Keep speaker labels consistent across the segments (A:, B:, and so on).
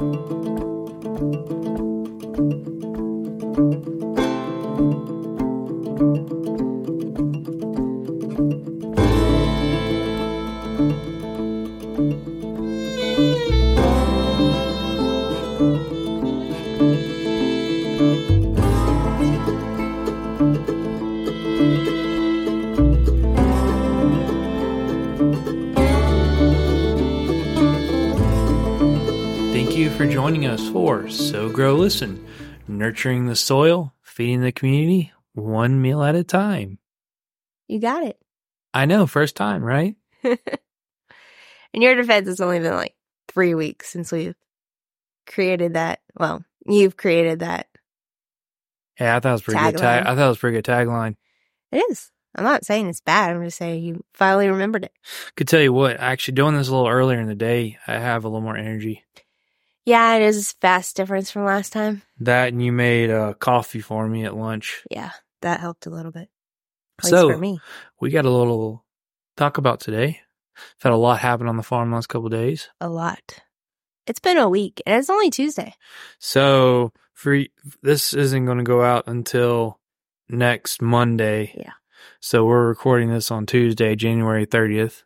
A: Thank Grow Listen, nurturing the soil, feeding the community, one meal at a time.
B: You got it.
A: I know, first time, right?
B: In your defense, it's only been like three weeks since we've created that. Well, you've created that.
A: Yeah, I thought it was pretty good. Tag- I thought it was pretty good tagline.
B: It is. I'm not saying it's bad. I'm just saying you finally remembered it.
A: Could tell you what, actually doing this a little earlier in the day, I have a little more energy.
B: Yeah, it is a vast difference from last time.
A: That and you made uh, coffee for me at lunch.
B: Yeah, that helped a little bit. At least
A: So
B: for me.
A: we got a little talk about today. I've had a lot happen on the farm last couple of days.
B: A lot. It's been a week and it's only Tuesday.
A: So for this isn't going to go out until next Monday.
B: Yeah.
A: So we're recording this on Tuesday, January 30th.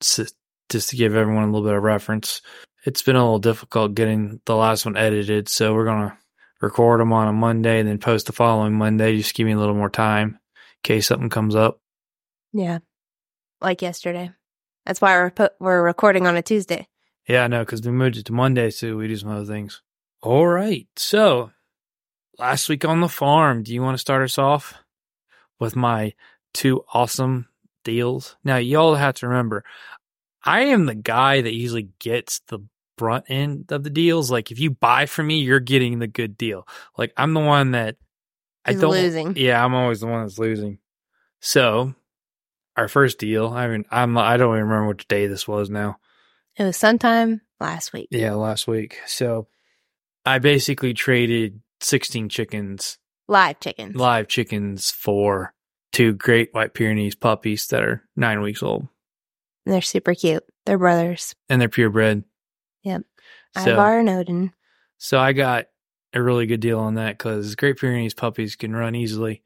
A: Just to give everyone a little bit of reference. It's been a little difficult getting the last one edited, so we're going to record them on a Monday and then post the following Monday. Just give me a little more time in case something comes up.
B: Yeah. Like yesterday. That's why we're put, we're recording on a Tuesday.
A: Yeah, I know, because we moved it to Monday, so we do some other things. All right. So, last week on the farm, do you want to start us off with my two awesome deals? Now, y'all have to remember, I am the guy that usually gets the brunt end of the deals. Like, if you buy from me, you're getting the good deal. Like, I'm the one that I don't.
B: losing.
A: Yeah, I'm always the one that's losing. So, our first deal, I mean, I'm, I don't even remember which day this was now.
B: It was sometime last week.
A: Yeah, last week. So I basically traded 16 chickens,
B: Live chickens.
A: live chickens, for two great white Pyrenees puppies that are nine weeks old
B: They're super cute. They're brothers.
A: and they're purebred.
B: Yep.
A: So,
B: Ivar and Odin.
A: so I got a really good deal on that because Great Pyrenees puppies can run easily.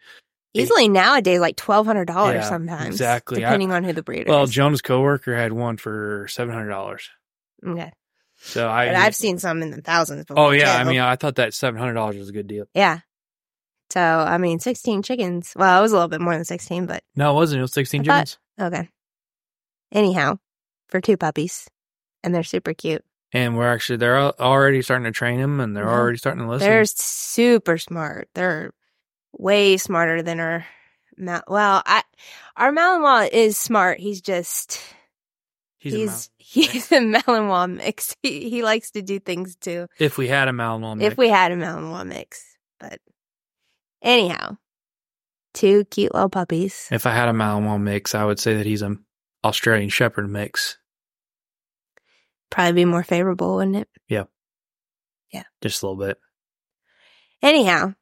B: Easily nowadays, like twelve hundred dollars
A: Yeah,
B: sometimes.
A: exactly. I-
B: Depending on who the breeder is.
A: Well,
B: is.
A: Jonah's coworker had one for $700.
B: okay.
A: So I,
B: But I've seen some in the thousands before.
A: oh yeah, I mean, I thought that $700 was a good deal.
B: Yeah. So I mean sixteen chickens. Well, it was a little bit more than sixteen, but
A: No, it wasn't. It was 16
B: I thought-
A: chickens.
B: okay. Anyhow, for two puppies. And they're super cute.
A: And we're actually, they're already starting to train them and they're
B: Yeah.
A: already starting to listen.
B: They're super smart. They're way smarter than our Mal- well, I our Malinois is smart. He's just
A: He's, a
B: he's he's a Malinois mix. He, he likes to do things too.
A: If we had a Malinois mix.
B: If we had a Malinois mix, but anyhow, two cute little puppies.
A: If I had a Malinois mix, I would say that he's an Australian Shepherd mix.
B: Probably be more favorable, wouldn't it? Yeah. Yeah.
A: Just a little bit.
B: Anyhow,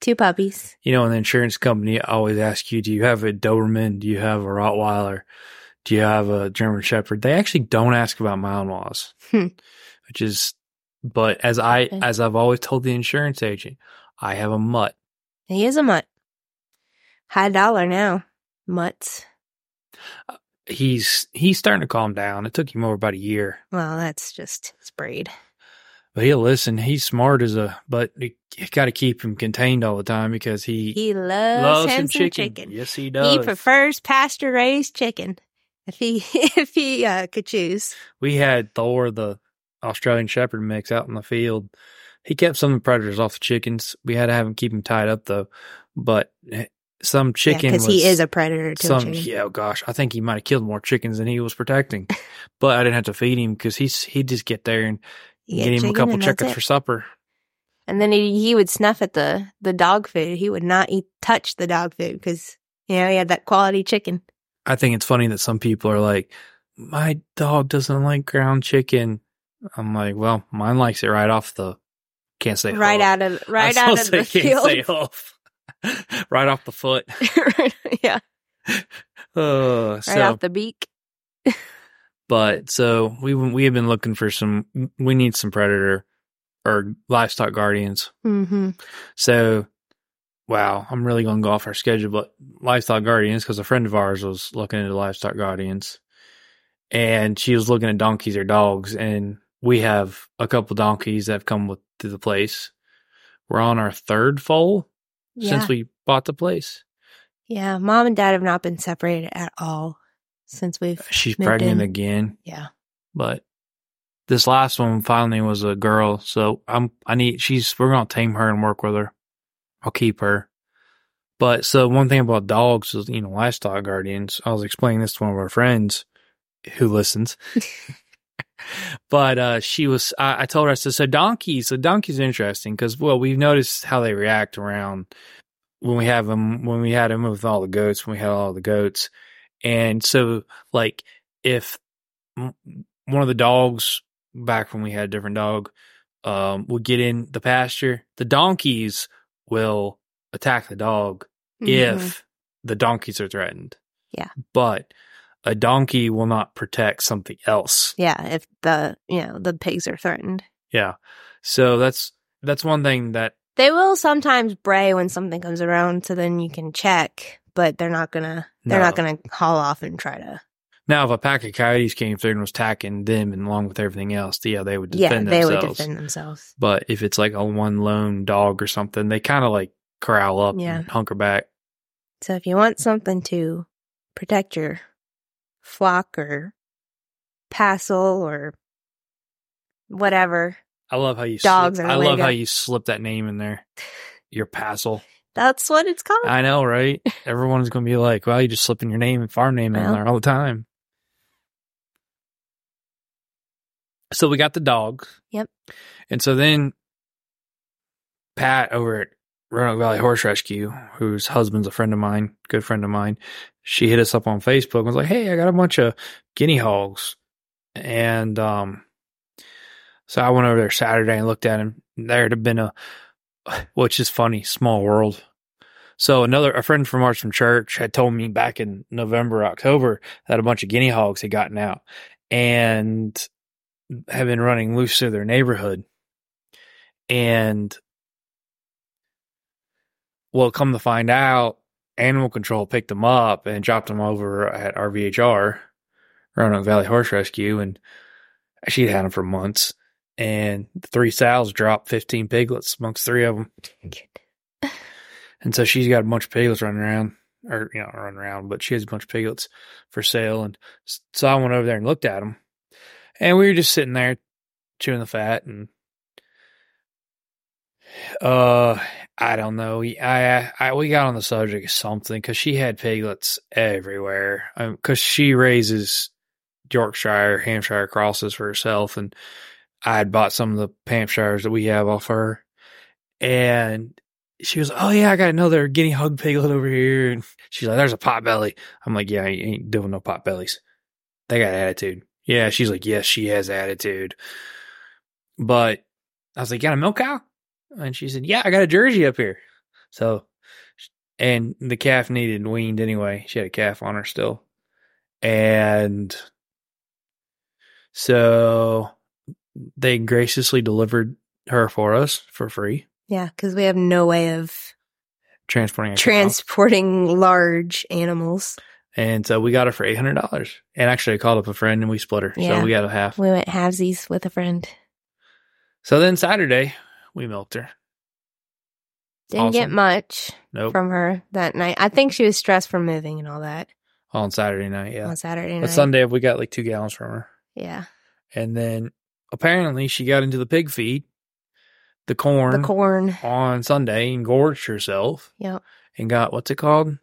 B: two puppies.
A: You know, in the insurance company, I always ask you, do you have a Doberman? Do you have a Rottweiler? Do you have a German Shepherd? They actually don't ask about Malinois,
B: Hmm.
A: which is, but as I,
B: Okay.
A: as I've always told the insurance agent, I have a mutt.
B: He is a mutt. High dollar now. Mutts.
A: He's, he's starting to calm down. It took him over about a year.
B: Well, that's just his breed.
A: But he'll listen. He's smart as a, but you, got to keep him contained all the time because he,
B: He loves,
A: loves
B: him
A: some chicken.
B: chicken.
A: Yes, he does.
B: He prefers pasture raised chicken. If he if he uh, could choose.
A: we had Thor, the Australian Shepherd mix, out in the field. He kept some of the predators off the chickens. We had to have him keep him tied up though. But eh, some chicken
B: because
A: was
B: he is a predator to
A: some.
B: chicken.
A: Yeah, oh gosh, I think he might have killed more chickens than he was protecting. but I didn't have to feed him because he's he'd just get there and
B: You
A: get him a couple chickens for supper.
B: And then he he would snuff at the the dog food. He would not eat touch the dog food because you know he had that quality chicken.
A: I think it's funny that some people are like, "My dog doesn't like ground chicken." I'm like, "Well, mine likes it right off the." Can't say
B: right out of right out of the
A: supposed can't say
B: field.
A: right off the foot.
B: yeah,
A: Uh,
B: right
A: so
B: off the beak.
A: But so we we have been looking for some. We need some predator or livestock guardians.
B: Mm-hmm.
A: So, wow, I'm really going to go off our schedule. But livestock guardians, because a friend of ours was looking into livestock guardians, and she was looking at donkeys or dogs, and we have a couple donkeys that have come with to the place. We're on our third foal
B: Yeah.
A: since we bought the place.
B: yeah. Mom and dad have not been separated at all since we've.
A: She's pregnant
B: in.
A: again.
B: Yeah.
A: but this last one finally was a girl. So I'm I need she's we're gonna tame her and work with her. I'll keep her. But so one thing about dogs is you know livestock guardians. I was explaining this to one of our friends who listens. but uh she was I, I told her I said so donkeys. So donkeys are interesting because well we've noticed how they react around when we have them when we had them with all the goats when we had all the goats and so like if m- one of the dogs back when we had a different dog um would get in the pasture the donkeys will attack the dog
B: Mhm.
A: if the donkeys are threatened
B: Yeah.
A: but a donkey will not protect something else
B: Yeah. If the you know the pigs are threatened,
A: yeah so that's that's one thing that
B: they will sometimes bray when something comes around. So then you can check, but they're not gonna. They're not gonna haul off and try to.
A: now if a pack of coyotes came through and was attacking them and along with everything else yeah they would defend themselves.
B: Yeah, they
A: themselves
B: would defend themselves.
A: But if it's like a one lone dog or something, they kind of like corral up
B: Yeah.
A: and hunker back.
B: So if you want something to protect your flock or passel or whatever,
A: I love how you
B: Dogs
A: slip, I love how you slip that name in there. Your Passel.
B: that's what it's called.
A: I know, right? Everyone's gonna be like, "Well, you just slipping your name and farm name in there all the time." So we got the dogs.
B: Yep.
A: And so then Pat over at Roanoke Valley Horse Rescue, whose husband's a friend of mine, good friend of mine, she hit us up on Facebook and was like, Hey, I got a bunch of guinea hogs. And um so I went over there Saturday and looked at him. There had been a which is funny, small world. So another a friend from ours from church had told me back in November, October that a bunch of guinea hogs had gotten out and have been running loose through their neighborhood. And well, come to find out, animal control picked them up and dropped them over at RVHR, Roanoke Valley Horse Rescue, and she'd had them for months. And the three sows dropped 15 piglets amongst three of them. And so she's got a bunch of piglets running around, or, you know, running around, but she has a bunch of piglets for sale. And so I went over there and looked at them. And we were just sitting there chewing the fat and, uh, I don't know. I, I, we got on the subject of something because she had piglets everywhere. Because she raises Yorkshire, Hampshire crosses for herself, and I had bought some of the Hampshires that we have off her, and she was, "Oh yeah, I got another guinea hog piglet over here," and she's like, "There's a pot belly." I'm like, "Yeah, I ain't doing no pot bellies. They got attitude." Yeah, she's like, "Yes, she has attitude," but I was like, "Got a milk cow?" And she said, "Yeah, I got a Jersey up here." So, and the calf needed weaned anyway. She had a calf on her still, and so they graciously delivered her for us for free,
B: Yeah, because we have no way of
A: transporting a cow.
B: transporting large animals.
A: And so we got her for eight hundred dollars. And actually, I called up a friend and we split her,
B: Yeah.
A: so we got a half.
B: We went halvesies with a friend.
A: So then Saturday we milked her.
B: Didn't get much
A: Nope,
B: from her that night. I think she was stressed from moving and all that
A: on Saturday night, yeah.
B: on Saturday night.
A: But Sunday we got like two gallons from her.
B: yeah,
A: And then apparently she got into the pig feed, the corn,
B: the corn.
A: on Sunday and gorged herself
B: Yep.
A: and got what's it called?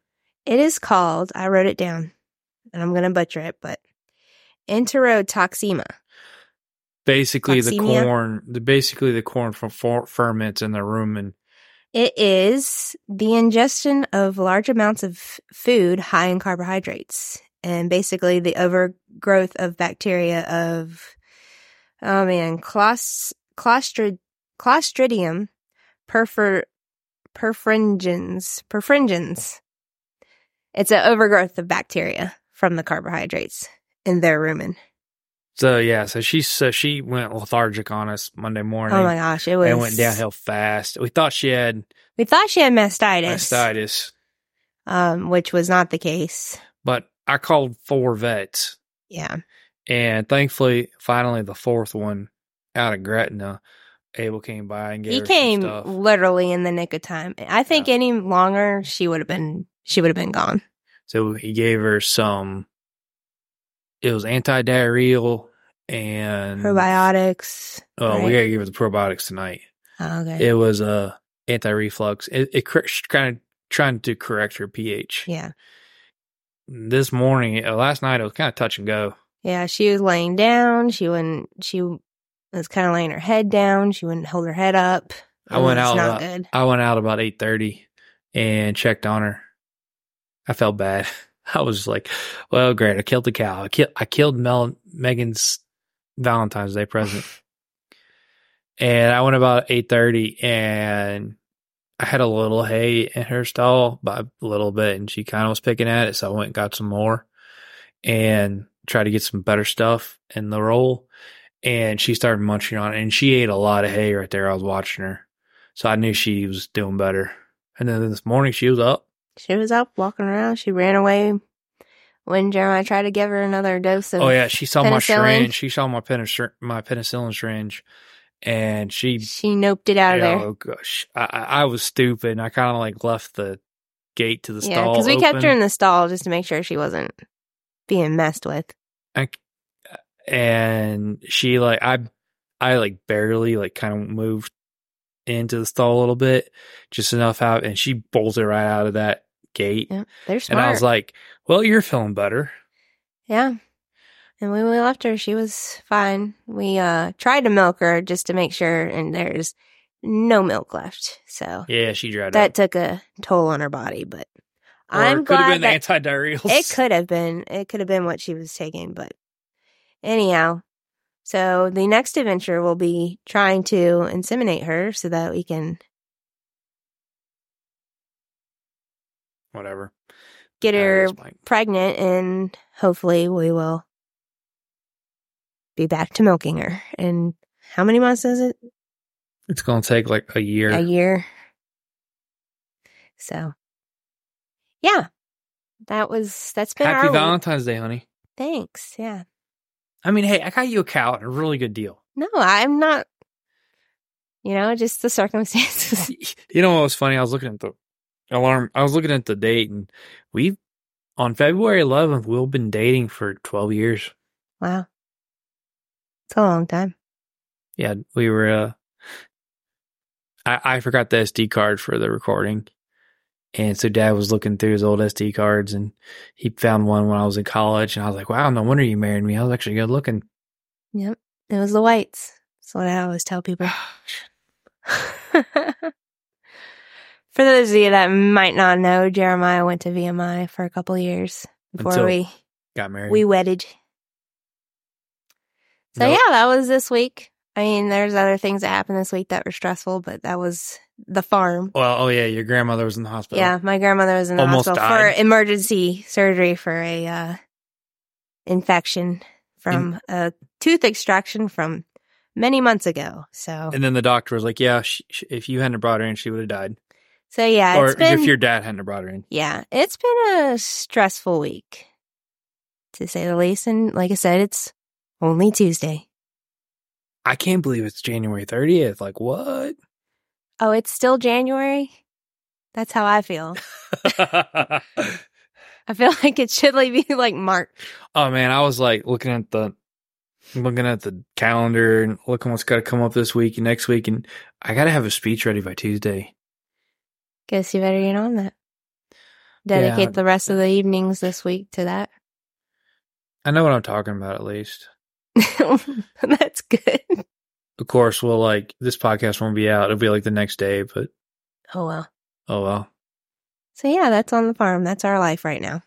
B: It is called. I wrote it down, and I'm gonna butcher it, but enterotoxemia.
A: Basically the corn, the basically the corn from fer- ferments in the rumen.
B: It is the ingestion of large amounts of food high in carbohydrates and basically the overgrowth of bacteria of, oh man, clos, clostrid, clostridium perfor, perfringens, perfringens. It's an overgrowth of bacteria from the carbohydrates in their rumen.
A: So yeah, so she so she went lethargic on us Monday morning
B: Oh my gosh, it was.
A: and went downhill fast. We thought she had
B: We thought she had mastitis,
A: mastitis,
B: um, which was not the case.
A: but I called four vets,
B: Yeah.
A: and thankfully, finally, the fourth one out of Gretna, Abel came by and gave
B: He
A: her
B: came literally in the nick of time. I think
A: Yeah.
B: any longer she would have been she would have been gone.
A: So he gave her some. It was anti-diarrheal and
B: Probiotics.
A: Oh, we
B: right?
A: gotta give her the probiotics tonight.
B: Oh, okay.
A: It was a uh, anti-reflux. It, it kind of trying to correct her pH.
B: yeah.
A: This morning, uh, last night, it was kind of touch and go.
B: Yeah, she was laying down. She wouldn't. She was kind of laying her head down. She wouldn't hold her head up.
A: I went out
B: Not
A: about-
B: good.
A: I went out about eight thirty and checked on her. I felt bad. I was like, "Well, great. I killed the cow. I killed. I killed Mel Megan's Valentine's Day present." and I went about eight thirty, and I had a little hay in her stall, by a little bit, and she kind of was picking at it. So I went and got some more, and tried to get some better stuff in the roll. And she started munching on it, and she ate a lot of hay right there. I was watching her. So I knew she was doing better. And then this morning she was up.
B: She was up walking around. She ran away when Jeremiah tried to give her another dose of.
A: Oh yeah, she saw my syringe. She saw my penicillin, my penicillin syringe, and she.
B: She noped it out of there.
A: Oh gosh, I, I I was stupid. And I kind of like left the gate to the
B: Yeah,
A: stall.
B: because we kept her in the stall just to make sure she wasn't being messed with.
A: I, and she like I I like barely like kind of moved into the stall a little bit, just enough out, and she bolted right out of that gate.
B: Yeah, they're smart. And.
A: I was like, "Well, you're feeling better."
B: yeah. And when we left her, she was fine. We uh tried to milk her just to make sure, and there's no milk left. So
A: Yeah, she dried
B: that
A: up.
B: took a toll on her body. But
A: Or
B: I'm
A: it could have
B: glad
A: been
B: that
A: the antidiarrheals.
B: it could have been. It could have been what she was taking. But anyhow, so the next adventure will be trying to inseminate her so that we can
A: Whatever.
B: get
A: Uh,
B: her pregnant and hopefully we will be back to milking her. And how many months is it?
A: It's gonna take like a year.
B: A year. So, yeah, that was that's been
A: Happy
B: our week.
A: Valentine's Day, honey.
B: Thanks. Yeah.
A: I mean, hey, I got you a cow at a really good deal.
B: No, I'm not. You know, just the circumstances.
A: You know what was funny? I was looking at the alarm. I was looking at the date, and we on February 11th we've been dating for 12 years.
B: wow, it's a long time.
A: Yeah, we were. uh I I forgot the SD card for the recording, and so Dad was looking through his old SD cards, and he found one when I was in college, and I was like, "Wow, no wonder you married me. I was actually good looking."
B: Yep, it was the whites. That's what I always tell people. For those of you that might not know, Jeremiah went to VMI for a couple years before
A: Until
B: we
A: Got married.
B: we wedded. So
A: Nope.
B: yeah, that was this week. I mean, there's other things that happened this week that were stressful, but that was the farm.
A: Well, oh yeah, your grandmother was in the hospital.
B: Yeah, my grandmother was in the
A: Almost
B: hospital
A: died.
B: for emergency surgery for a uh, infection from a tooth extraction from many months ago. So,
A: And then the doctor was like, "Yeah, she, she, if you hadn't brought her in, she would have died,
B: so yeah,
A: or
B: it's been
A: if your dad hadn't brought her in."
B: yeah, it's been a stressful week to say the least. And like I said, it's only Tuesday.
A: I can't believe it's January 30th. Like what?
B: Oh, it's still January. That's how I feel. I feel like it should like be like March.
A: oh man, I was like looking at the looking at the calendar and looking what's got to come up this week and next week, and I got to have a speech ready by Tuesday.
B: Guess you better get on that. Dedicate
A: Yeah.
B: the rest of the evenings this week to that.
A: I know what I'm talking about at least.
B: That's good.
A: Of course, we'll like this podcast won't be out. It'll be like the next day, but
B: Oh well.
A: oh well.
B: So yeah, that's on the farm. That's our life right now.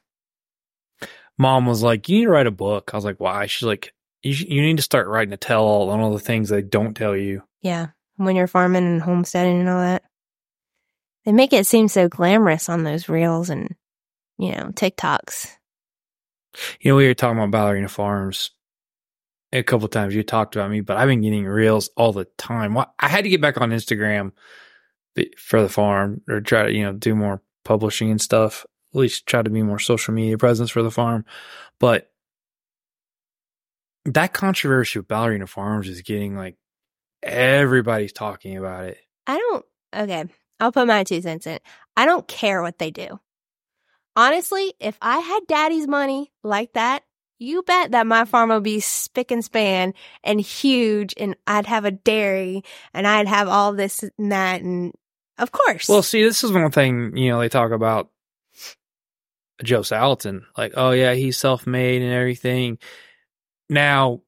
A: Mom was like, "You need to write a book." I was like, "Why?" She's like, "You sh- you need to start writing a tell all on all the things they don't tell you."
B: Yeah. When you're farming and homesteading and all that. They make it seem so glamorous on those reels and, you know, TikToks.
A: You know, we were talking about ballerina farms. a couple times you talked about me, but I've been getting reels all the time. I had to get back on Instagram for the farm or try to, you know, do more publishing and stuff. At least try to be more social media presence for the farm. But that controversy with Ballerina Farms is getting like everybody's talking about it.
B: I don't. Okay, I'll put my two cents in. I don't care what they do. Honestly, if I had daddy's money like that, you bet that my farm would be spick and span and huge, and I'd have a dairy, and I'd have all this and that, and of course.
A: Well, see, this is one thing, you know, they talk about Joe Salatin, like, oh yeah, he's self-made and everything. Now,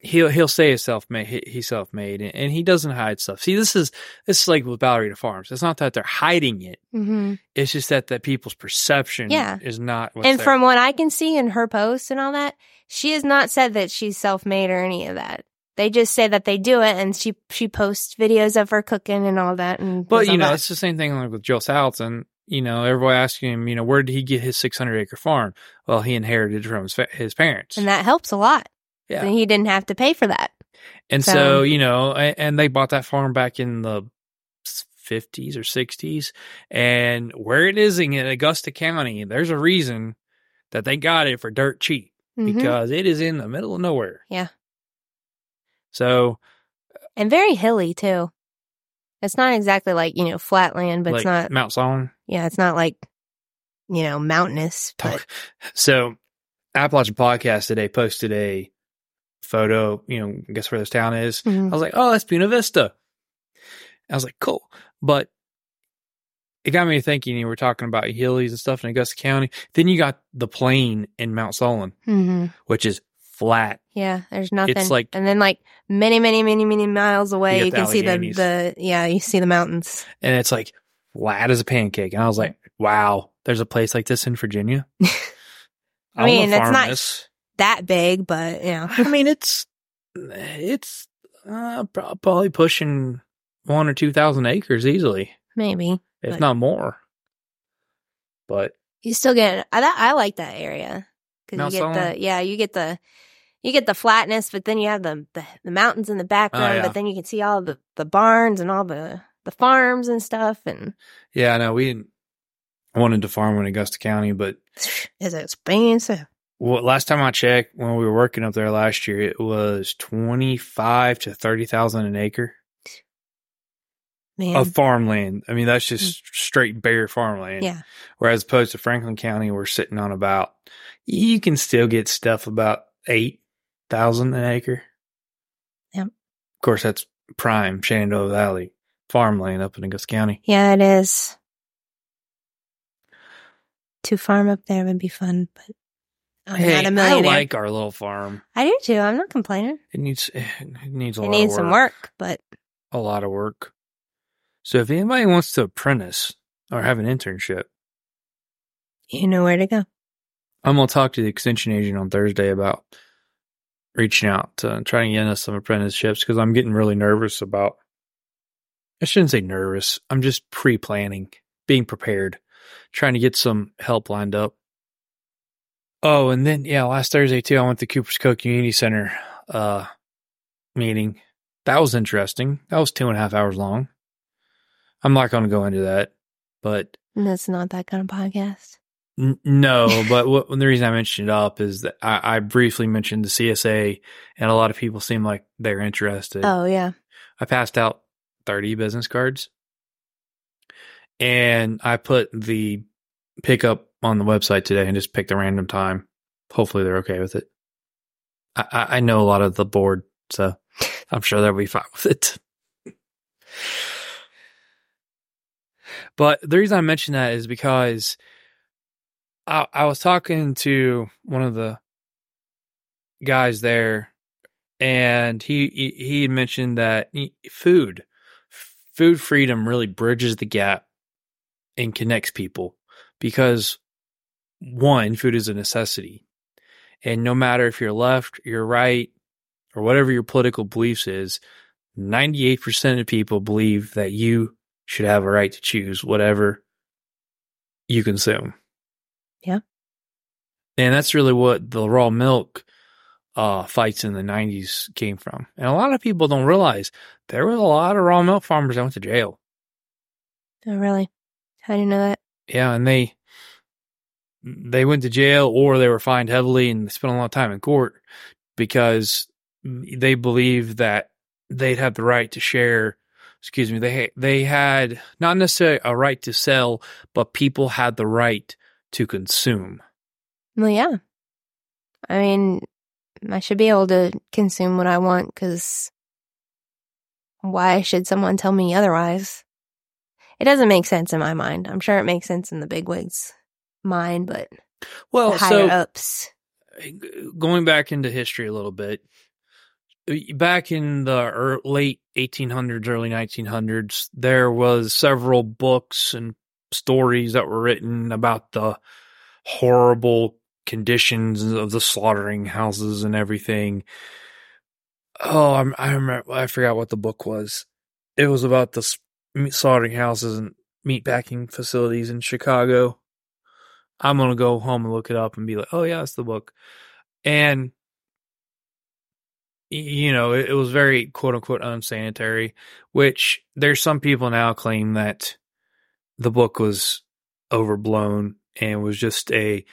A: he'll he'll say he's self-made, he, he's self-made, and, and he doesn't hide stuff. See, this is this is like with Valerie Ballerina Farms. It's not that they're hiding it;
B: hmm
A: it's just that that people's perception
B: Yeah.
A: is not. What's
B: and
A: there.
B: from what I can see in her posts and all that, she has not said that she's self-made or any of that. They just say that they do it, and she she posts videos of her cooking and all that. And
A: But you know,
B: that.
A: it's the same thing like with Joe Salatin. You know, everybody asking him, you know, where did he get his 600 acre farm? Well, he inherited from his, fa- his parents.
B: and that helps a lot.
A: Yeah.
B: And he didn't have to pay for that.
A: And so,
B: So-
A: you know, and, and they bought that farm back in the 50s or 60s. And where it is in Augusta County, there's a reason that they got it for dirt cheap
B: Mhm.
A: because it is in the middle of nowhere.
B: Yeah.
A: So,
B: and very hilly too. It's not exactly like you know flat land, but
A: like
B: it's not.
A: Mount Solon.
B: Yeah, it's not like you know mountainous. But.
A: So, Appalachian Podcast today posted a photo, you know, guess where this town is? I
B: Mhm.
A: was like, oh, that's Buena Vista. I was like, cool. But it got me thinking, you were talking about hillies and stuff in Augusta County. Then you got the plain in Mount Solon,
B: Mhm.
A: which is flat.
B: yeah, there's nothing.
A: It's like-
B: and then like many, many, many, many miles away,
A: You
B: you, can see the the yeah, you see the mountains.
A: And it's like flat as a pancake. And I was like, wow, there's a place like this in Virginia.
B: I mean,
A: wanna
B: it's not-
A: this.
B: That big, but you know,
A: I mean, it's, it's uh, probably pushing one or 2,000 acres easily,
B: maybe
A: if not more. But
B: you still get. I I like that area because you get the yeah, you get the. You get the flatness, but then you have the the, the mountains in the background.
A: Oh, yeah.
B: But then you can see all the, the barns and all the, the farms and stuff. And
A: yeah, I know we didn't, wanted to farm in Augusta County, but
B: it's expensive.
A: Well, last time I checked, when we were working up there last year, it was twenty five to thirty thousand an acre
B: Man,
A: of farmland. I mean, that's just straight bare farmland.
B: Mm. yeah,
A: Whereas opposed to Franklin County, we're sitting on about you can still get stuff about eight thousand an acre.
B: Yep.
A: Of course, that's prime Shenandoah Valley farmland up in Augusta County.
B: yeah, it is. To farm up there would be fun, but I'm
A: hey,
B: not a
A: I
B: millionaire.
A: like our little farm.
B: I do too. I'm not complaining.
A: It needs eh, it needs a lot.
B: It
A: lot
B: needs
A: of
B: some work, but
A: a lot of work. So if anybody wants to apprentice or have an internship,
B: you know where to go.
A: I'm gonna talk to the extension agent on Thursday about reaching out to try and get us some apprenticeships because I'm getting really nervous about. I shouldn't say nervous. I'm just pre-planning, being prepared, trying to get some help lined up. Oh, and then yeah, last Thursday too, I went to Cooper's Cove Community Center uh meeting. That was interesting. That was two and a half hours long. I'm not going to go into that, but
B: And That's not that kind of podcast.
A: N- no, but what, the reason I mentioned it up is that I, I briefly mentioned the CSA, and a lot of people seem like they're interested.
B: Oh yeah,
A: I passed out 30 business cards, and I put the pickup on the website today and just picked a random time. Hopefully, they're okay with it. I, I, know a lot of the board, so I'm sure they'll be fine with it. But the reason I mention that is because I, I was talking to one of the guys there, and he he, mentioned that food food freedom really bridges the gap and connects people because one food is a necessity, and no matter if you're left, you're right, or whatever your political beliefs is, ninety eight percent of people believe that you should have a right to choose whatever you consume.
B: Yeah.
A: And that's really what the raw milk uh, fights in the 90s came from. And a lot of people don't realize there was a lot of raw milk farmers that went to jail.
B: Oh, really? I didn't know that.
A: Yeah, and they they went to jail or they were fined heavily and spent a lot of time in court because they believed that they'd have the right to share excuse me they they had not necessarily a right to sell but people had the right to consume
B: Well, yeah. I mean, I should be able to consume what I want because why should someone tell me otherwise? It doesn't make sense in my mind. I'm sure it makes sense in the bigwigs' mind, but
A: well
B: higher
A: so
B: ups.
A: going back into history a little bit uh, back in the late 1800s early 1900s there was several books and stories that were written about the horrible conditions of the slaughtering houses and everything. Oh I'm, i remember i forgot what the book was. It was about the slaughtering houses and meat packing facilities in chicago i'm gonna go home and look it up and be like oh yeah it's the book and you know it, it was very quote unquote unsanitary which there's some people now claim that the book was overblown and was just a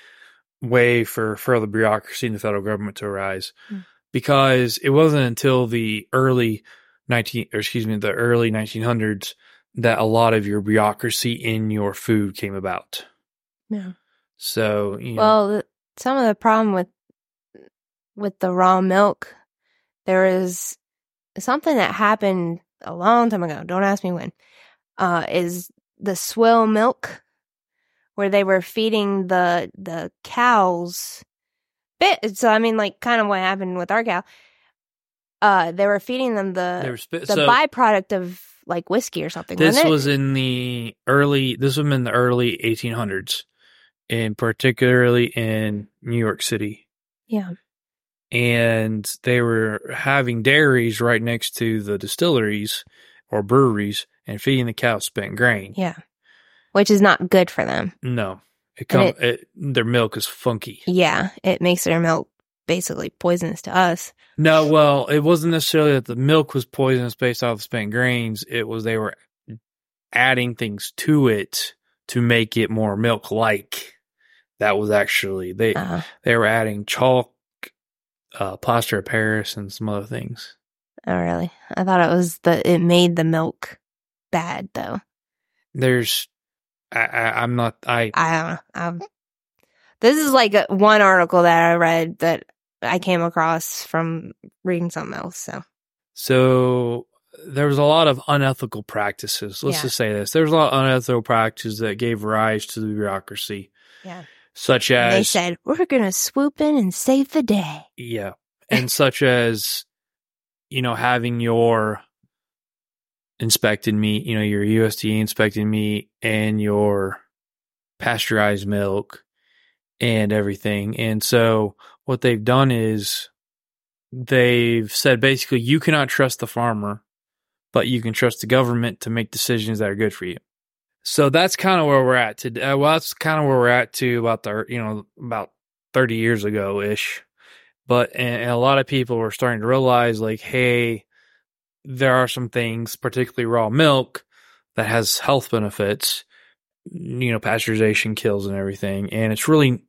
A: way for further bureaucracy in the federal government to arise
B: Mm.
A: because it wasn't until the early 19 or excuse me the early 1900s that a lot of your bureaucracy in your food came about
B: Yeah.
A: So you know,
B: Well, some of the problem with with the raw milk, there is something that happened a long time ago. Don't ask me when. Uh, is the swill milk, where they were feeding the the cows. Bit so I mean, like kind of what happened with our cow. Uh, they were feeding them the
A: spi-
B: the
A: so
B: byproduct of like whiskey or something.
A: this
B: wasn't it?
A: was in the early this was in the early 1800s and particularly in new york city
B: yeah.
A: and they were having dairies right next to the distilleries or breweries and feeding the cows spent grain.
B: Yeah. Which is not good for them.
A: No, it come
B: it-
A: it, their milk is funky.
B: Yeah. It makes their milk basically poisonous to us.
A: No, well, it wasn't necessarily that the milk was poisonous based off of spent grains. It was they were adding things to it to make it more milk like. That was actually they
B: Uh,
A: they were adding chalk, uh, plaster of Paris, and some other things.
B: oh, really? I thought it was the, it made the milk bad though.
A: There's, I, I I'm not I
B: I don't know. I'm, this is like a, one article that I read that I came across from reading something else. So,
A: So there was a lot of unethical practices. Let's
B: Yeah.
A: just say this: there was a lot of unethical practices that gave rise to the bureaucracy,
B: yeah.
A: Such
B: And they said, we're going to swoop in and save the day.
A: yeah, and such as you know having your inspected meat, you know your USDA inspected meat, and your pasteurized milk and everything. And so what they've done is they've said basically you cannot trust the farmer, but you can trust the government to make decisions that are good for you. So that's kind of where we're at today. Uh, well, that's kind of where we're at to about the you know about thirty years ago ish. But and, and a lot of people are starting to realize like, hey, there are some things, particularly raw milk, that has health benefits. You know, pasteurization kills and everything, and it's really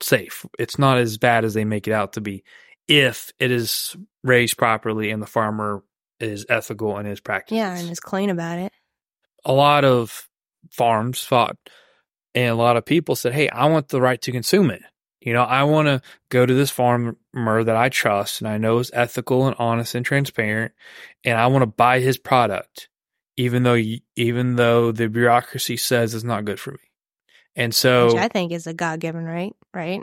A: safe. It's not as bad as they make it out to be if it is raised properly and the farmer is ethical in his practices.
B: Yeah. And is clean about it.
A: a lot of farms fought and a lot of people said, Hey, I want the right to consume it. You know, I want to go to this farmer that I trust and I know is ethical and honest and transparent, and I want to buy his product, even though even though the bureaucracy says it's not good for me. And so,
B: which I think is a God given right, right?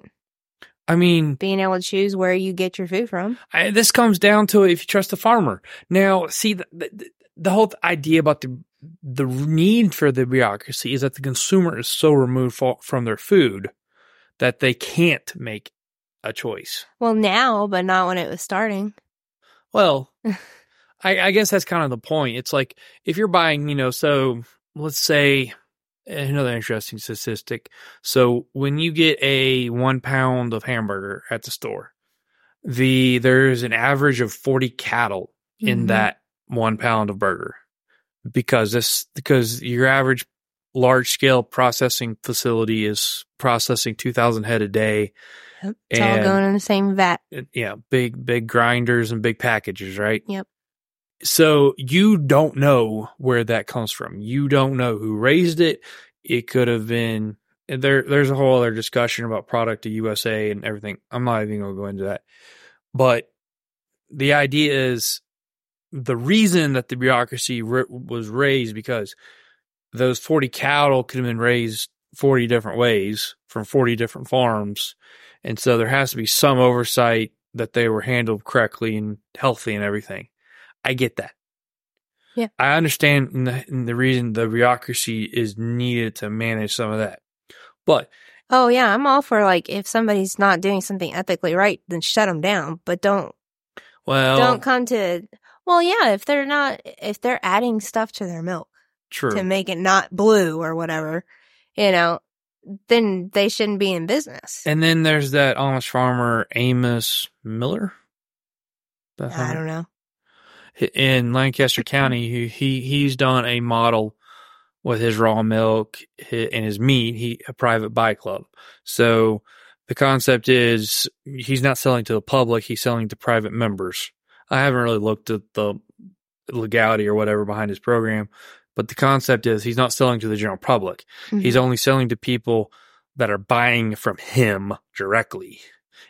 A: I mean,
B: Being able to choose where you get your food from.
A: I, this comes down to if you trust the farmer. Now, see the the whole idea about the the need for the bureaucracy is that the consumer is so removed from their food that they can't make a choice.
B: Well, now, but not when it was starting.
A: Well, I, I guess that's kind of the point. It's like if you're buying, you know, so let's say another interesting statistic. So when you get a one pound of hamburger at the store, the there's an average of 40 cattle in
B: Mhm.
A: that one pound of burger because this because your average large scale processing facility is processing 2000 head a day.
B: It's all going in the same vat.
A: yeah big big grinders and big packages right
B: Yep.
A: so you don't know where that comes from you don't know who raised it it could have been and there there's a whole other discussion about product to USA and everything I'm not even going to go into that but the idea is the reason that the bureaucracy was raised because those 40 cattle could have been raised 40 different ways from 40 different farms. And so there has to be some oversight that they were handled correctly and healthy and everything. I get that.
B: Yeah.
A: I understand in the, in the reason the bureaucracy is needed to manage some of that. But
B: Oh yeah, I'm all for like if somebody's not doing something ethically right, then shut them down. But don't
A: well,
B: don't come to. Well, yeah, if they're not if they're adding stuff to their milk
A: true.
B: to make it not blue or whatever, you know, then they shouldn't be in business.
A: And then there's that Amish farmer Amos Miller.
B: I don't know.
A: in Lancaster County, he, he he's done a model with his raw milk and his meat. He a private buy club. So the concept is he's not selling to the public; he's selling to private members. I haven't really looked at the legality or whatever behind his program, but the concept is he's not selling to the general public. He's
B: Mhm.
A: only selling to people that are buying from him directly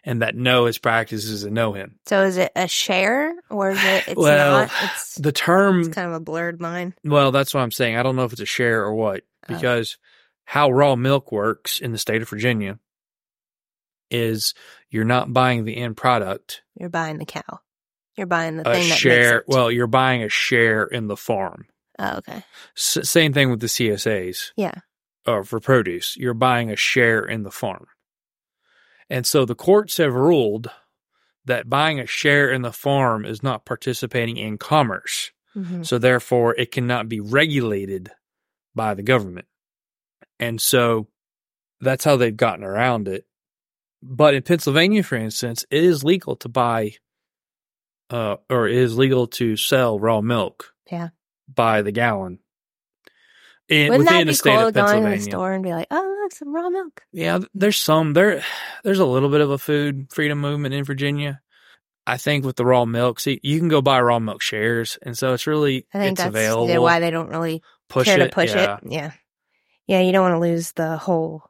A: and that know his practices and know him.
B: so is it a share or is it? It's
A: Well,
B: not. It's,
A: The term
B: it's kind of a blurred line.
A: Well, that's what I'm saying. I don't know if it's a share or what,
B: Oh.
A: because how raw milk works in the state of Virginia is you're not buying the end product,
B: You're buying the cow. You're buying the
A: a
B: thing that
A: share. Well, you're buying a share in the farm.
B: oh, okay.
A: S- same thing with the CSAs
B: Yeah.
A: or for produce. You're buying a share in the farm. And so the courts have ruled that buying a share in the farm is not participating in commerce.
B: hmm
A: So therefore, it cannot be regulated by the government. And so that's how they've gotten around it. But in Pennsylvania, for instance, it is legal to buy, uh, or it is legal to sell raw milk
B: Yeah.
A: by the gallon. In,
B: Wouldn't
A: within
B: that
A: the
B: be
A: state
B: cool going to the store and be like, oh, look, some raw milk?
A: Yeah, there's some there. There's a little bit of a food freedom movement in Virginia. I think with the raw milk, see, you can go buy raw milk shares, and so it's really
B: I think
A: it's
B: that's
A: available.
B: why they don't really
A: push
B: care
A: it,
B: to push
A: yeah.
B: it. Yeah. Yeah, you don't want to lose the whole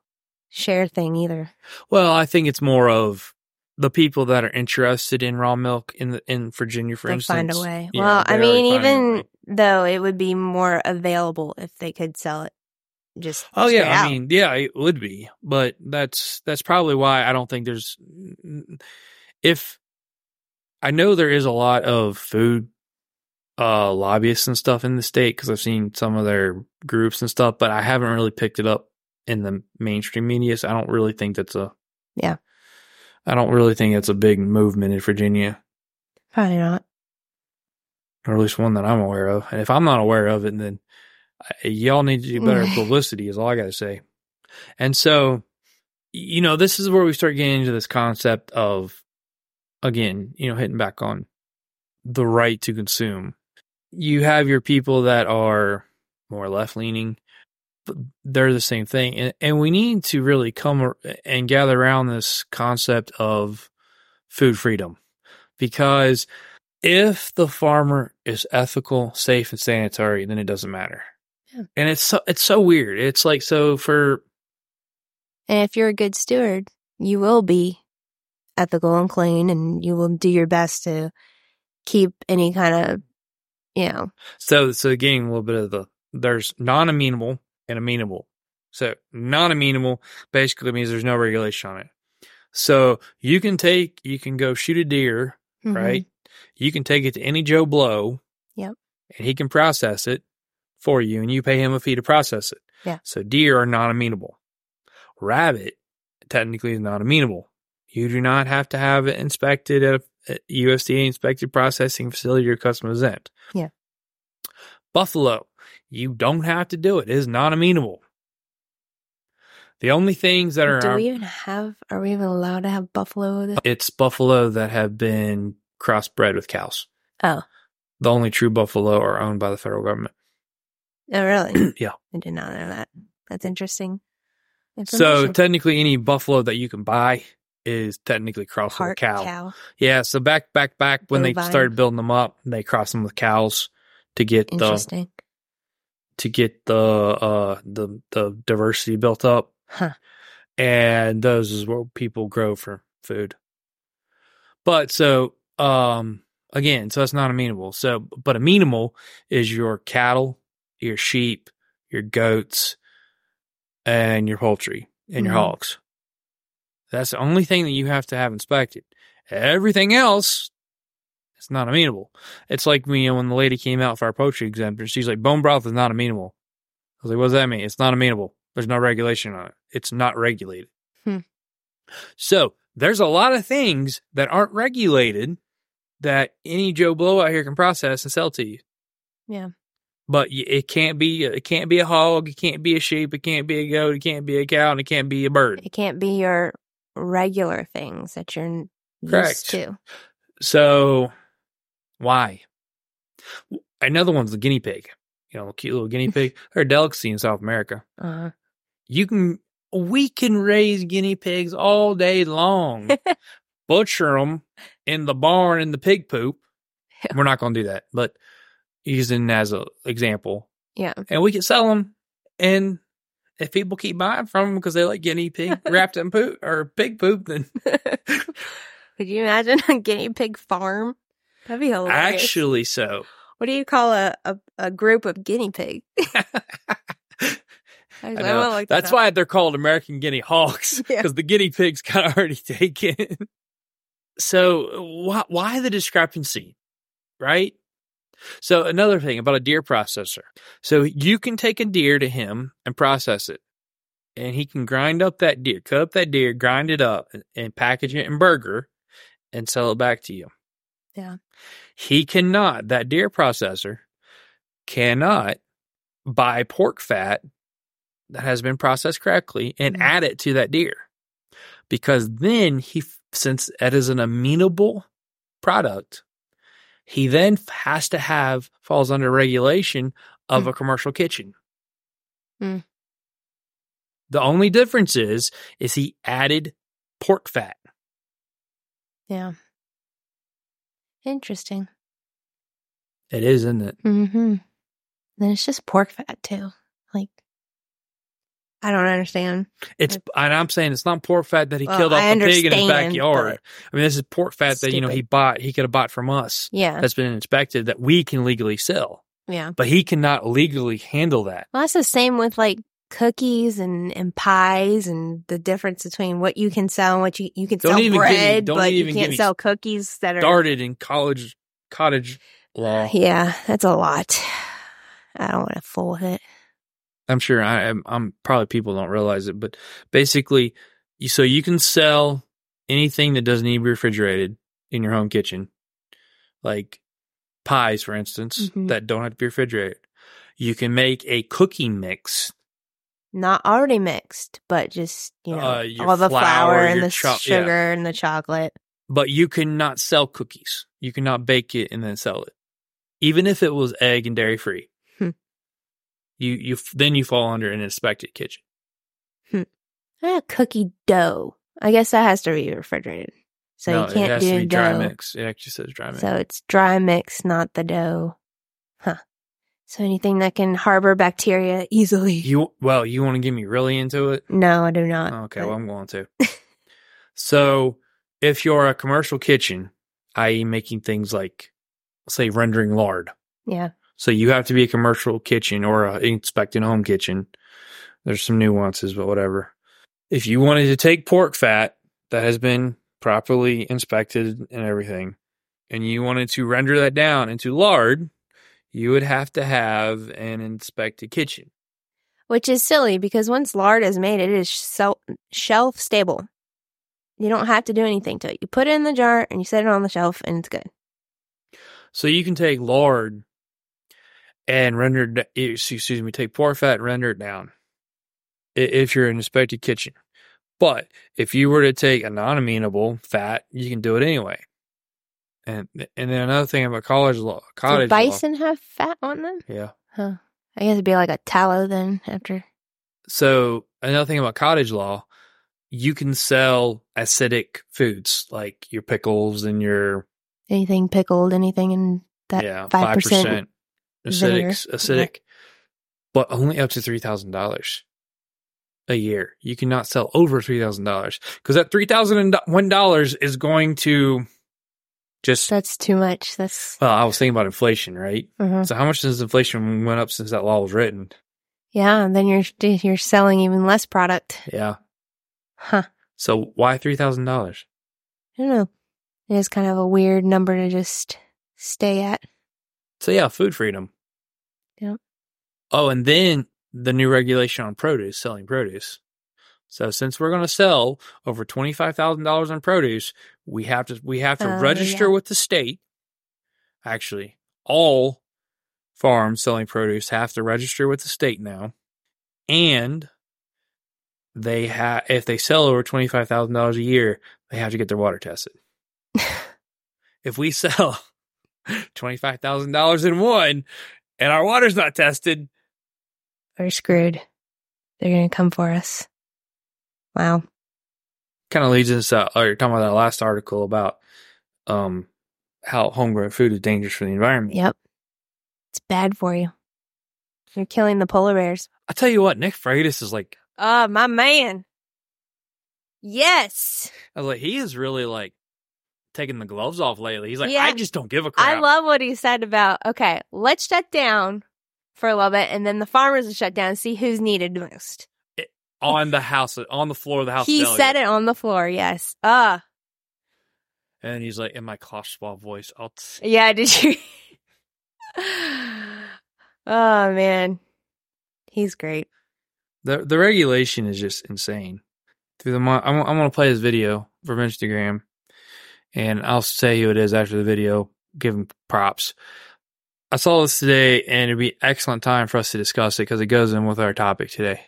B: share thing either.
A: Well, I think it's more of the people that are interested in raw milk in the, in Virginia, for instance.
B: find a way.
A: Yeah,
B: well, I mean, even though it would be more available if they could sell it just
A: Oh yeah,
B: out.
A: I mean, yeah, it would be, but that's that's probably why I don't think there's. If I know there is a lot of food uh lobbyists and stuff in the state because I've seen some of their groups and stuff, but I haven't really picked it up in the mainstream media. So I don't really think that's a
B: Yeah.
A: I don't really think it's a big movement in Virginia,
B: Probably not.
A: or at least one that I'm aware of. And if I'm not aware of it, then y'all need to do better publicity. Is all I got to say. And so, you know, this is where we start getting into this concept of, again, you know, hitting back on the right to consume. You have your people that are more left leaning, they're the same thing. And, and we need to really come and gather around this concept of food freedom because if the farmer is ethical, safe, and sanitary, then it doesn't matter.
B: Yeah.
A: And it's so, it's so weird. It's like so for
B: And if you're a good steward, you will be ethical and clean and you will do your best to keep any kind of, you know,
A: So, so getting a little bit of the, there's non amenable and amenable. So, non amenable basically means there's no regulation on it. So, you can take, you can go shoot a deer,
B: mhm.
A: right? You can take it to any Joe Blow.
B: Yep.
A: And he can process it for you and you pay him a fee to process it.
B: Yeah.
A: So, deer are non amenable. Rabbit technically is non amenable. You do not have to have it inspected at a USDA inspected processing facility or custom exempt.
B: Yeah.
A: Buffalo, you don't have to do it. It is not amenable. The only things that are
B: Do we even have? Are we even allowed to have buffalo? This-
A: it's buffalo that have been crossbred with cows.
B: Oh,
A: The only true buffalo are owned by the federal government.
B: oh, really?
A: Yeah.
B: I did not know that. That's interesting.
A: So technically, any buffalo that you can buy is technically crossed with a cow.
B: cow.
A: Yeah. So back, back, back when they started building them up, they crossed them with cows to get the
B: Interesting.
A: To get the uh the the diversity built up.
B: Huh.
A: And those is what people grow for food. But so um again, so that's not amenable. So but amenable is your cattle, your sheep, your goats, and your poultry and your
B: Mhm.
A: hogs. That's the only thing that you have to have inspected. Everything else it's not amenable. It's like me when the lady came out for our poultry exemption, she's like, bone broth is not amenable. I was like, what does that mean? It's not amenable. There's no regulation on it. It's not regulated.
B: Hmm.
A: So there's a lot of things that aren't regulated that any Joe Blow out here can process and sell to you.
B: Yeah.
A: But it can't be it can't be a hog, it can't be a sheep, it can't be a goat, it can't be a cow, and it can't be a bird.
B: It can't be your regular things that you're
A: Correct.
B: used to.
A: So why? Another one's the guinea pig. You know, cute little guinea pig. They're a delicacy in South America.
B: Uh,
A: You can, we can raise guinea pigs all day long, butcher them in the barn in the pig poop. We're not going to do that, but using as an example,
B: yeah.
A: and we can sell them. And if people keep buying from them because they like guinea pig wrapped in poop or pig poop, then
B: Could you imagine a guinea pig farm? That'd be hilarious.
A: actually so.
B: what do you call a, a, a group of guinea
A: pigs? That's why they're called American guinea
B: Yeah.
A: because the guinea pigs of already taken. so why, why the discrepancy, right? So another thing about a deer processor. So you can take a deer to him and process it, and he can grind up that deer, cut up that deer, grind it up, and, and package it in burger, and sell it back to you.
B: Yeah.
A: He cannot. That deer processor cannot buy pork fat that has been processed correctly and
B: Mhm.
A: add it to that deer. Because then he, since it is an amenable product, he then has to have, falls under regulation of
B: Hmm.
A: a commercial kitchen.
B: Hmm.
A: The only difference is, is he added pork fat.
B: Yeah. Interesting.
A: It is, isn't it?
B: Mm-hmm. Then it's just pork fat too. Like, I don't understand.
A: It's, and I'm saying it's not pork fat that he
B: Well,
A: killed off
B: I
A: the pig in his backyard. I mean, this is pork fat that, you know, he bought, he could have bought from us.
B: Yeah.
A: That's been inspected that we can legally sell.
B: Yeah.
A: but he cannot legally handle that.
B: Well, that's the same with like cookies and, and pies and the difference between what you can sell and what you, you can
A: Don't
B: sell
A: even get me- don't
B: but you can't sell cookies that are.
A: Started in college, cottage law.
B: Yeah, that's a lot. I don't want to fool with it.
A: I'm sure I, I'm, I'm probably people don't realize it, but basically, you, so you can sell anything that doesn't need to be refrigerated in your home kitchen, like pies, for instance,
B: Mhm.
A: that don't have to be refrigerated. You can make a cookie mix.
B: Not already mixed, but just, you know,
A: Uh,
B: all the flour,
A: flour,
B: and the
A: cho- yeah.
B: sugar and the chocolate.
A: but you cannot sell cookies. You cannot bake it and then sell it, even if it was egg and dairy free.
B: Hmm.
A: You you then you fall under an inspected kitchen.
B: Eh, cookie dough. I guess that has to be refrigerated. So
A: no,
B: you can't do
A: dry
B: dough.
A: mix. It actually says dry mix.
B: So it's dry mix, not the dough. So anything that can harbor bacteria easily.
A: you well, you want to get me really into it?
B: no, I do not.
A: Okay,
B: but-
A: well, I'm going to. so, if you're a commercial kitchen, i.e., making things like, say, rendering lard,
B: yeah.
A: so you have to be a commercial kitchen or a inspected home kitchen. There's some nuances, but whatever. If you wanted to take pork fat that has been properly inspected and everything, and you wanted to render that down into lard, you would have to have an inspected kitchen.
B: Which is silly because once lard is made, it is shelf stable. You don't have to do anything to it. You put it in the jar and you set it on the shelf and it's good.
A: So you can take lard and render, it- excuse me, take pork fat and render it down. if you're an inspected kitchen. But if you were to take a non-amenable fat, you can do it anyway. And and then another thing about college law,
B: Does
A: cottage law,
B: bison have fat on them?
A: yeah.
B: Huh. I guess it'd be like a tallow then after.
A: So another thing about cottage law, you can sell acidic foods like your pickles and your
B: Anything pickled, anything in that
A: yeah
B: 5%
A: five percent acidic acidic, but only up to three thousand dollars a year. You cannot sell over three thousand dollars because that three thousand one dollars is going to just.
B: That's too much. That's
A: Well, I was thinking about inflation, right?
B: uh
A: So how much has inflation went up since that law was written?
B: yeah. And then you're you're selling even less product.
A: Yeah.
B: Huh.
A: So why three thousand dollars?
B: I don't know. It is kind of a weird number to just stay at.
A: So yeah, food freedom.
B: Yep.
A: Oh, and then the new regulation on produce, selling produce. So since we're going to sell over twenty five thousand dollars in produce, we have to we have to
B: Oh,
A: register
B: yeah.
A: with the state. Actually, all farms selling produce have to register with the state now, and they have if they sell over twenty five thousand dollars a year, they have to get their water tested. if we sell twenty five thousand dollars in one and our water's not tested,
B: We're screwed. They're gonna come for us. Wow.
A: kind of leads us out. Or you're talking about that last article about um how homegrown food is dangerous for the environment.
B: Yep. It's bad for you. You're killing the polar bears.
A: I tell you what, Nick Freitas is like,
B: Oh, my man. Yes.
A: I was like, he is really like taking the gloves off lately. He's like,
B: Yeah.
A: I just don't give a crap.
B: I love what he said about, okay, let's shut down for a little bit and then the farmers will shut down and see who's needed most.
A: On the house, on the floor of the house.
B: He
A: of
B: said it on the floor, yes. Uh
A: and he's like, in my Klaus Schwab voice, I'll. T-
B: yeah, did you Oh man. He's great.
A: the the regulation is just insane. Through the mon- I'm, I'm going to play his video from Instagram, and I'll say who it is after the video. Give him props. I saw this today, and it'd be excellent time for us to discuss it because it goes in with our topic today.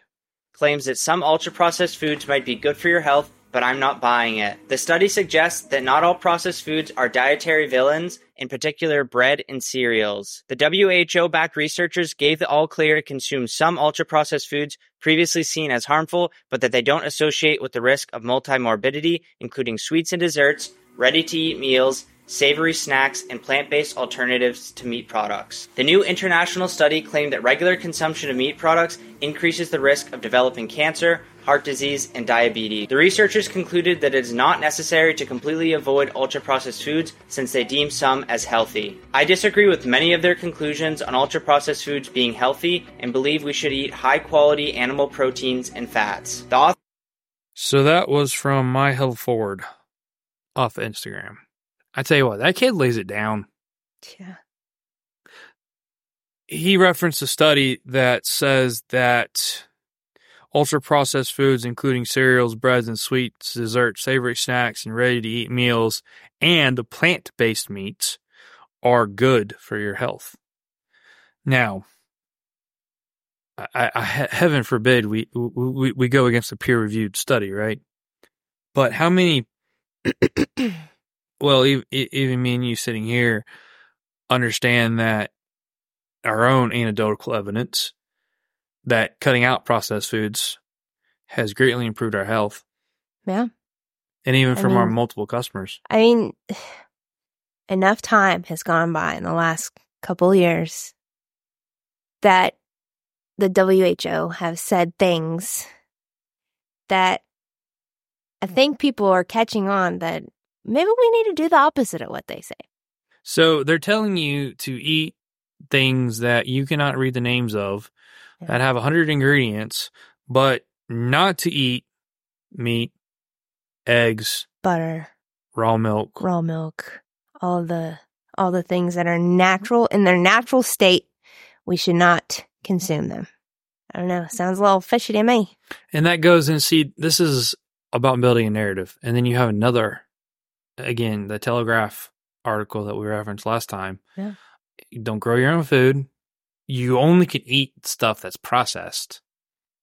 C: Claims that some ultra processed foods might be good for your health, but I'm not buying it. The study suggests that not all processed foods are dietary villains, in particular bread and cereals. The WHO backed researchers gave the all clear to consume some ultra processed foods previously seen as harmful, but that they don't associate with the risk of multimorbidity, including sweets and desserts, ready to eat meals, savory snacks, and plant based alternatives to meat products. The new international study claimed that regular consumption of meat products increases the risk of developing cancer, heart disease, and diabetes. The researchers concluded that it is not necessary to completely avoid ultra processed foods since they deem some as healthy. I disagree with many of their conclusions on ultra processed foods being healthy and believe we should eat high quality animal proteins and fats. The author
A: So that was from My Health Forward off Instagram. I tell you what, that kid lays it down.
B: Yeah.
A: he referenced a study that says that ultra processed foods, including cereals, breads, and sweets, desserts, savory snacks, and ready to eat meals, and the plant based meats are good for your health. Now, I, I, heaven forbid we, we we go against a peer reviewed study, right? But how many? Well, even, even me and you sitting here understand that our own anecdotal evidence that cutting out processed foods has greatly improved our health.
B: Yeah.
A: And even
B: I
A: from our multiple customers.
B: I mean, enough time has gone by in the last couple years that the WHO have said things that I think people are catching on that maybe we need to do the opposite of what they say.
A: So they're telling you to eat things that you cannot read the names of
B: Yeah.
A: that have 100 ingredients, but not to eat meat, eggs,
B: Butter,
A: raw milk.
B: raw milk, all the all the things that are natural in their natural state, we should not consume them. I don't know. Sounds a little fishy to me.
A: And that goes and see, this is about building a narrative. And then you have another, again, the Telegraph article that we referenced last time.
B: Yeah.
A: Don't grow your own food. You only can eat stuff that's processed.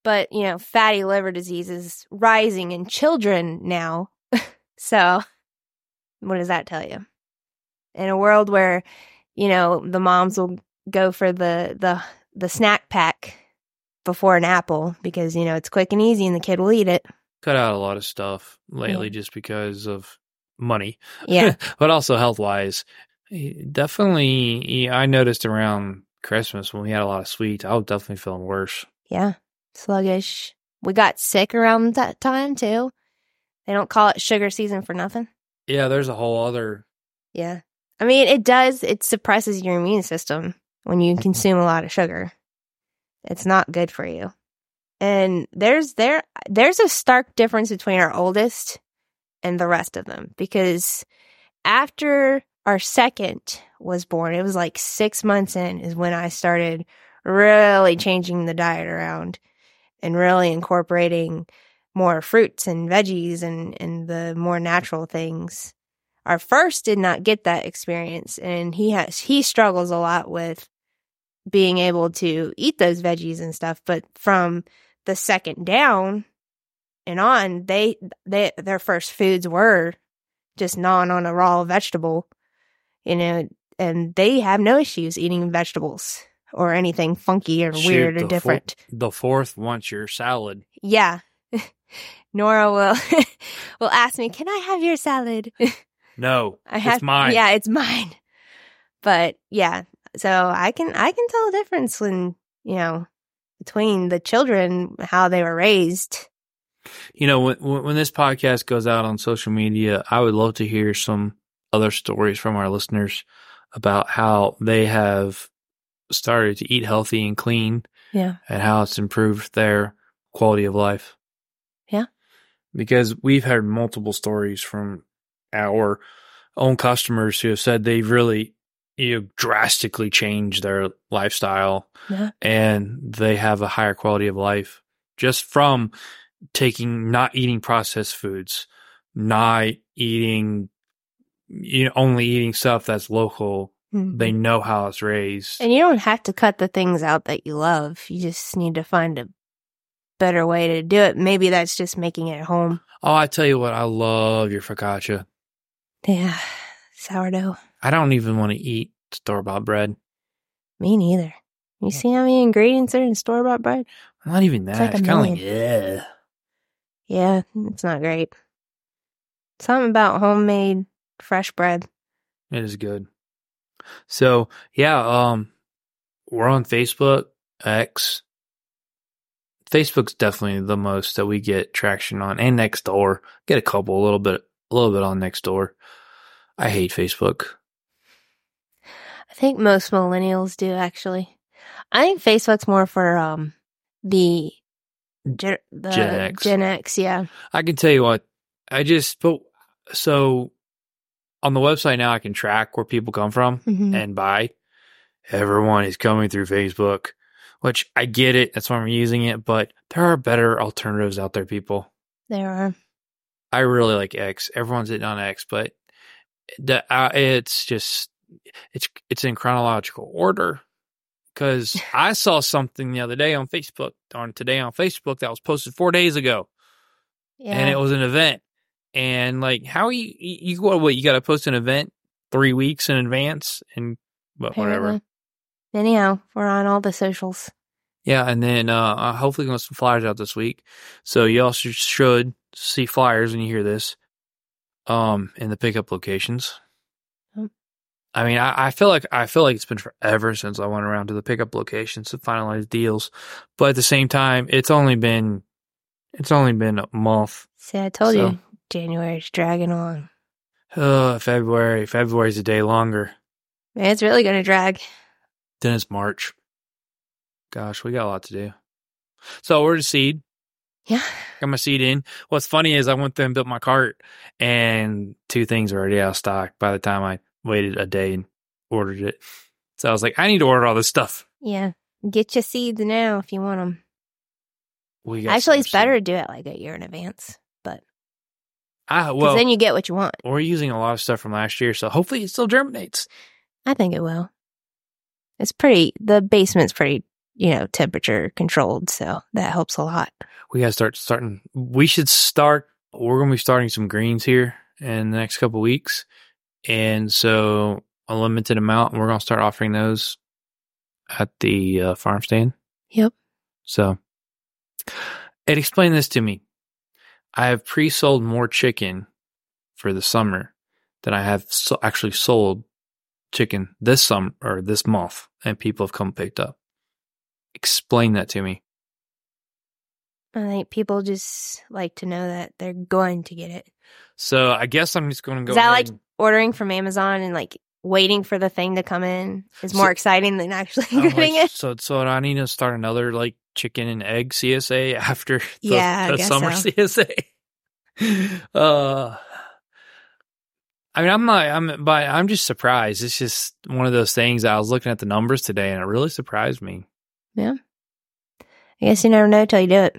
B: But, you know, fatty liver disease is rising in children now. so, what does that tell you? In a world where, you know, the moms will go for the the the snack pack before an apple because, you know, it's quick and easy and the kid will eat it.
A: Cut out a lot of stuff lately just because of money.
B: Yeah.
A: but also health wise. Definitely, I noticed around Christmas when we had a lot of sweets, I was definitely feeling worse.
B: yeah. Sluggish. We got sick around that time too. They don't call it sugar season for nothing.
A: Yeah, there's a whole other.
B: Yeah. I mean, it does, it suppresses your immune system when you consume a lot of sugar. It's not good for you. And there's there there's a stark difference between our oldest and the rest of them because after our second was born, it was like 6 months in is when I started really changing the diet around and really incorporating more fruits and veggies and and the more natural things. Our first did not get that experience and he has he struggles a lot with being able to eat those veggies and stuff but from the second down and on they they their first foods were just gnawing on a raw vegetable you know and they have no issues eating vegetables or anything funky or
A: Shoot,
B: weird or
A: the fo-
B: different
A: the fourth wants your salad.
B: yeah nora will will ask me can i have your salad
A: No,
B: I have
A: it's mine.
B: Yeah, it's mine. But yeah, so I can I can tell a difference when you know between the children how they were raised.
A: You know, when when this podcast goes out on social media, I would love to hear some other stories from our listeners about how they have started to eat healthy and clean
B: Yeah,
A: and how it's improved their quality of life.
B: Yeah.
A: Because we've heard multiple stories from our own customers who have said they've really you know, drastically changed their lifestyle
B: Yeah.
A: and they have a higher quality of life just from taking not eating processed foods, not eating you know only eating stuff that's local. They mm-hmm. know how it's raised.
B: and you don't have to cut the things out that you love. You just need to find a better way to do it. Maybe that's just making it at home.
A: Oh, I tell you what, I love your focaccia.
B: Yeah, sourdough.
A: I don't even want to eat store bought bread.
B: Me neither. You see how many ingredients are in store bought bread?
A: Not even that.
B: It's, like
A: It's, kind of like, yeah.
B: Yeah, it's not great. Something about homemade fresh bread.
A: It is good. So yeah, um, we're on Facebook, X. Facebook's definitely the most that we get traction on, and next door Get a couple, a little bit, a little bit on next door. I hate Facebook.
B: I think most millennials do actually. I think Facebook's more for um the Gen, the
A: Gen X.
B: Gen X, yeah.
A: I can tell you what, I just but so on the website now I can track where people come from
B: Mhm.
A: and buy. Everyone is coming through Facebook, which I get it. That's why I'm using it, but there are better alternatives out there, people.
B: There are.
A: I really like X. Everyone's hitting on X, but the, uh, it's just it's it's in chronological order. Because I saw something the other day on Facebook, on today on Facebook, that was posted four days ago,
B: Yeah.
A: and it was an event. And like, how you you what? What you got to post an event three weeks in advance, and but whatever.
B: apparently. Anyhow, we're on all the socials.
A: Yeah, and then uh, uh hopefully gonna some flyers out this week. So you also should see flyers when you hear this, um, in the pickup locations. I mean, I, I feel like I feel like it's been forever since I went around to the pickup locations to finalize deals, but at the same time, it's only been it's only been a month.
B: See, I told
A: So-
B: you January's dragging on.
A: Uh, February. February's a day longer.
B: Man, it's really gonna drag.
A: Then it's March. Gosh, we got a lot to do. So we're to seed.
B: Yeah.
A: got my seed in. What's funny is I went there and built my cart, and two things were already out of stock by the time I waited a day and ordered it. So I was like, I need to order all this stuff.
B: Yeah. Get your seeds now if you want them.
A: We got
B: Actually, it's better to do it like a year in advance. But
A: Ah, well,
B: then you get what you want.
A: we're using a lot of stuff from last year, so hopefully it still germinates.
B: I think it will. It's pretty. The basement's pretty you know, temperature controlled. So that helps a lot.
A: We gotta start starting. We should start. We're gonna be starting some greens here in the next couple weeks, and so a limited amount. And we're gonna start offering those at the uh, farm stand.
B: Yep.
A: So, and explain this to me. I have pre-sold more chicken for the summer than I have so actually sold chicken this summer or this month, and people have come picked up. Explain that to me.
B: I think people just like to know that they're going to get it.
A: So I guess I'm just going to go.
B: Is that like ordering from Amazon and like waiting for the thing to come in is
A: So-
B: more exciting than actually
A: I'm
B: getting
A: like,
B: it?
A: So, so I need to start another like chicken and egg CSA after the,
B: Yeah,
A: the summer
B: so.
A: CSA. uh, I mean, I'm not, I'm, but I'm just surprised. It's just one of those things. I was looking at the numbers today, and it really surprised me.
B: Yeah, I guess you never know till you do it.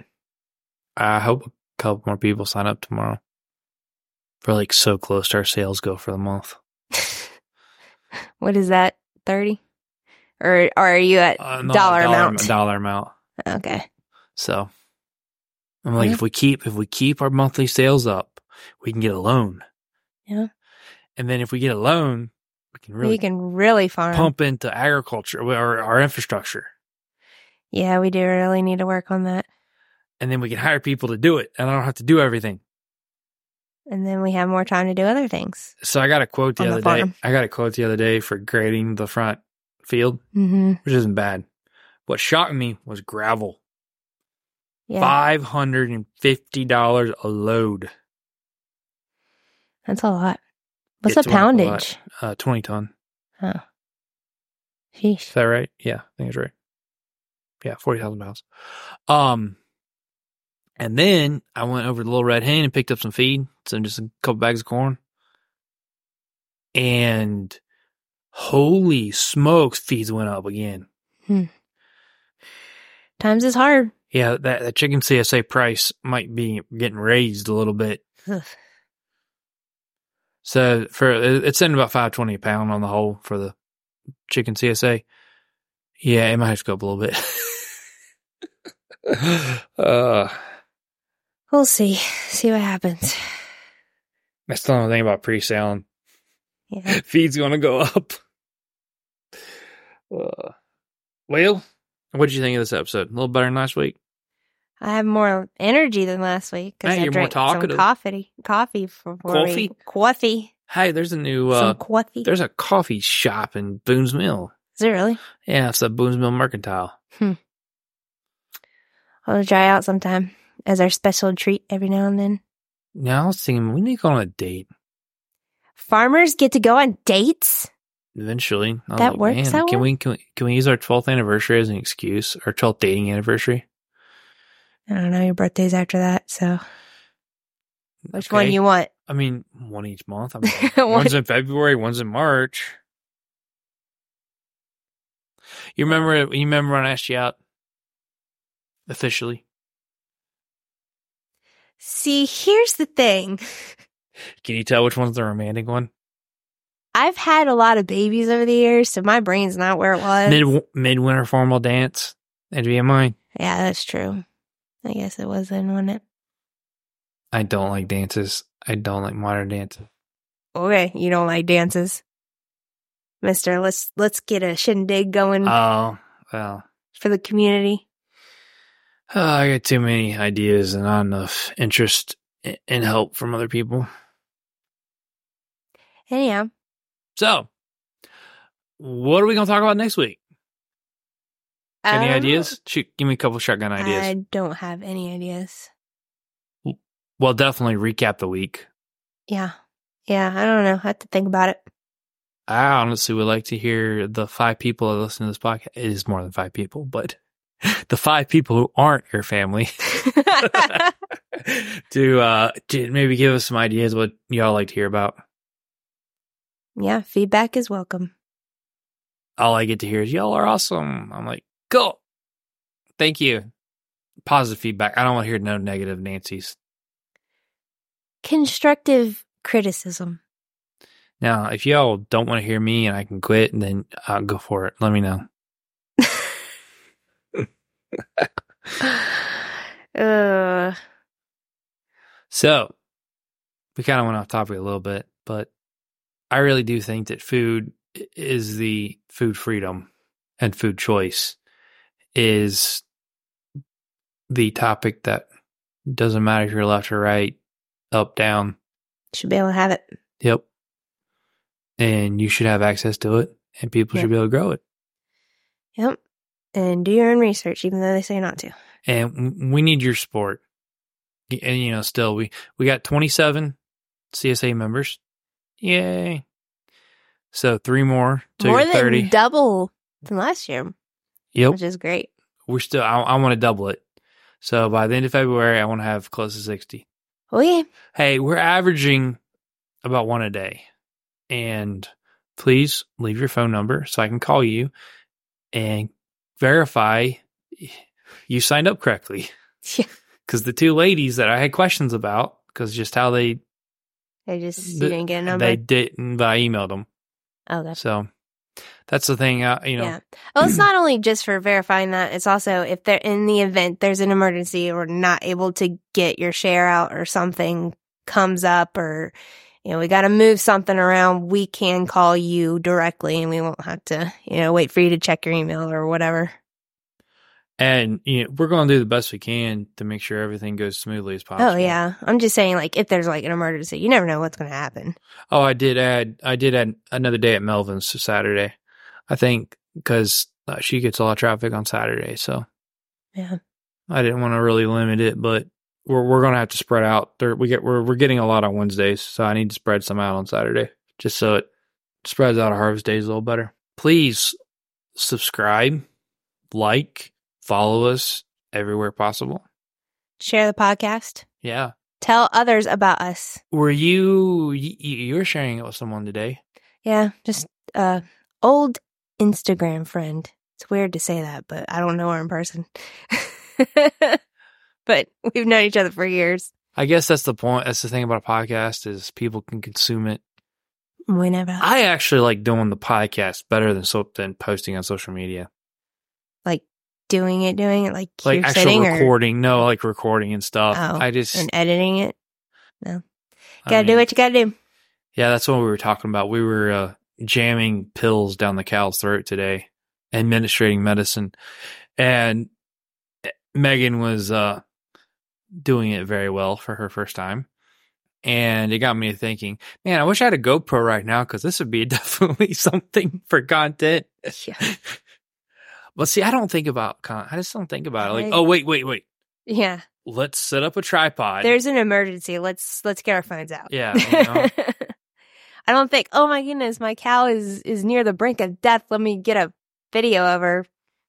A: I hope a couple more people sign up tomorrow. We're like so close to our sales goal for the month.
B: what is that? 30? Or, or are you at
A: Uh, no,
B: dollar amount?
A: Dollar amount.
B: Okay.
A: So I'm like,
B: Yeah.
A: if we keep if we keep our monthly sales up, we can get a loan.
B: Yeah.
A: And then if we get a loan, we can really
B: you can really farm.
A: pump into agriculture or our infrastructure.
B: Yeah, we do really need to work on that.
A: And then we can hire people to do it. And I don't have to do everything.
B: And then we have more time to do other things.
A: So I got a quote the
B: On the
A: other day. I got a quote the other day for grading the front field,
B: Mm-hmm.
A: which isn't bad. What shocked me was gravel.
B: Yeah.
A: Five hundred and fifty dollars a load.
B: That's a lot. What's
A: It's a
B: poundage?
A: Uh, twenty ton.
B: Oh. Sheesh.
A: Is that right? Yeah, I think it's right. Yeah, forty thousand pounds. Um, and then I went over to the Little Red Hen and picked up some feed, some just a couple bags of corn. And holy smokes, feeds went up again.
B: Times is hard.
A: Yeah, that, that chicken CSA price might be getting raised a little bit.
B: Ugh.
A: So for it's in about five twenty a pound on the whole for the chicken CSA. Yeah, it might have to go up a little bit. uh,
B: We'll see. See what happens.
A: that's the only thing about pre-selling.
B: Yeah.
A: Feed's going to go up. Uh, well, what did you think of this episode? A little better than last week.
B: I have more energy than last week because
A: Hey,
B: I
A: you're more
B: drank some
A: talkative.
B: coffee. Coffee for
A: Coffee?
B: Coffee.
A: Hey, there's a new uh,
B: some coffee.
A: there's a coffee shop in Boone's Mill.
B: Is it really?
A: Yeah, it's the Boone's Mill Mercantile. Hmm.
B: I'll try out sometime as our special treat every now and then.
A: Now I was thinking we need to go on a date
B: Farmers get to go on dates.
A: eventually. I was
B: That works that
A: can we can we can we use our twelfth anniversary as an excuse? Our twelfth dating anniversary.
B: I don't know. Your birthday's after that, so which one you want?
A: I mean, one each month. I mean, one's in February, one's in March. You remember? You remember when I asked you out officially?
B: See, here's the thing.
A: Can you tell which one's the romantic one?
B: I've had a lot of babies over the years, so my brain's not where it was.
A: Mid midwinter formal dance. That'd be mine.
B: yeah, that's true. I guess it was then, wasn't it?
A: I don't like dances. I don't like modern dances.
B: Okay, you don't like dances, Mister. Let's let's get a shindig going
A: Oh well,
B: for the community.
A: Uh, I got too many ideas and not enough interest and help from other people.
B: Anyhow,
A: So, what are we gonna talk about next week? Any
B: um,
A: ideas? Shoot, give me a couple shotgun ideas.
B: I don't have any ideas.
A: well, definitely recap the week.
B: Yeah, yeah. I don't know. I have to think about it.
A: I honestly would like to hear the five people that listen to this podcast. It is more than five people, but the five people who aren't your family to uh to maybe give us some ideas what y'all like to hear about.
B: yeah, feedback is welcome.
A: All I get to hear is y'all are awesome. I'm like, cool. Thank you. Positive feedback. I don't want to hear no negative Nancy's.
B: Constructive criticism.
A: Now, if y'all don't want to hear me and I can quit, and then I'll go for it. Let me know.
B: Uh,
A: So, we kind of went off topic a little bit, but I really do think that food is the food freedom and food choice is the topic that doesn't matter if you're left or right, up, down.
B: should be able to have it.
A: Yep. And you should have access to it, and people
B: Yeah.
A: should be able to grow it.
B: Yep. And do your own research, even though they say not to.
A: And we need your support. And you know, still we we got 27 CSA members. Yay! So three more to
B: More
A: your 30.
B: than double than last year,
A: yep.
B: which is great.
A: We're still. I, I want to double it. So by the end of February, I want to have close to 60.
B: Oh yeah.
A: Hey, we're averaging about one a day. And please leave your phone number so I can call you and verify you signed up correctly.
B: Yeah.
A: Because the two ladies that I had questions about, because just how they
B: They just you didn't get a number.
A: they didn't, but I emailed them.
B: oh, that's
A: So that's the thing. Uh, you know,
B: yeah. Well, it's not only just for verifying that; it's also if they're in the event there's an emergency or not able to get your share out or something comes up or you know we got to move something around, we can call you directly and we won't have to you know wait for you to check your email or whatever.
A: and you know, we're going to do the best we can to make sure everything goes smoothly as possible.
B: Oh yeah, I'm just saying like if there's like an emergency, you never know what's going to happen.
A: Oh, I did add. I did add another day at Melvin's Saturday. I think because uh, she gets a lot of traffic on Saturday, so
B: Yeah.
A: I didn't want to really limit it. But we're we're gonna have to spread out. There, we get we're we're getting a lot on Wednesdays, so I need to spread some out on Saturday, just so it spreads out of harvest days a little better. Please subscribe, like, follow us everywhere possible.
B: Share the podcast.
A: Yeah.
B: Tell others about us.
A: Were you you, you were sharing it with someone today?
B: Yeah, just uh old Instagram friend. It's weird to say that, but I don't know her in person. but we've known each other for years.
A: I guess that's the point. That's the thing about a podcast is people can consume it.
B: Whenever
A: I actually like doing the podcast better than so than posting on social media.
B: like doing it, doing it like,
A: Like
B: you're
A: actual
B: sitting or
A: recording, no, like recording and stuff.
B: Oh,
A: I just
B: and editing it.
A: I
B: Gotta do
A: mean,
B: what you gotta do.
A: Yeah, that's what we were talking about. We were uh, jamming pills down the cow's throat today, administrating medicine, and Megan was uh, doing it very well for her first time. And it got me thinking, man, I wish I had a GoPro right now because this would be definitely something for content.
B: Yeah.
A: But see, I don't think about con. I just don't think about it. Like, oh wait, wait, wait.
B: Yeah.
A: Let's set up a tripod.
B: There's an emergency. Let's let's get our phones out.
A: Yeah, you know.
B: I don't think, oh my goodness, my cow is is near the brink of death. Let me get a video of her.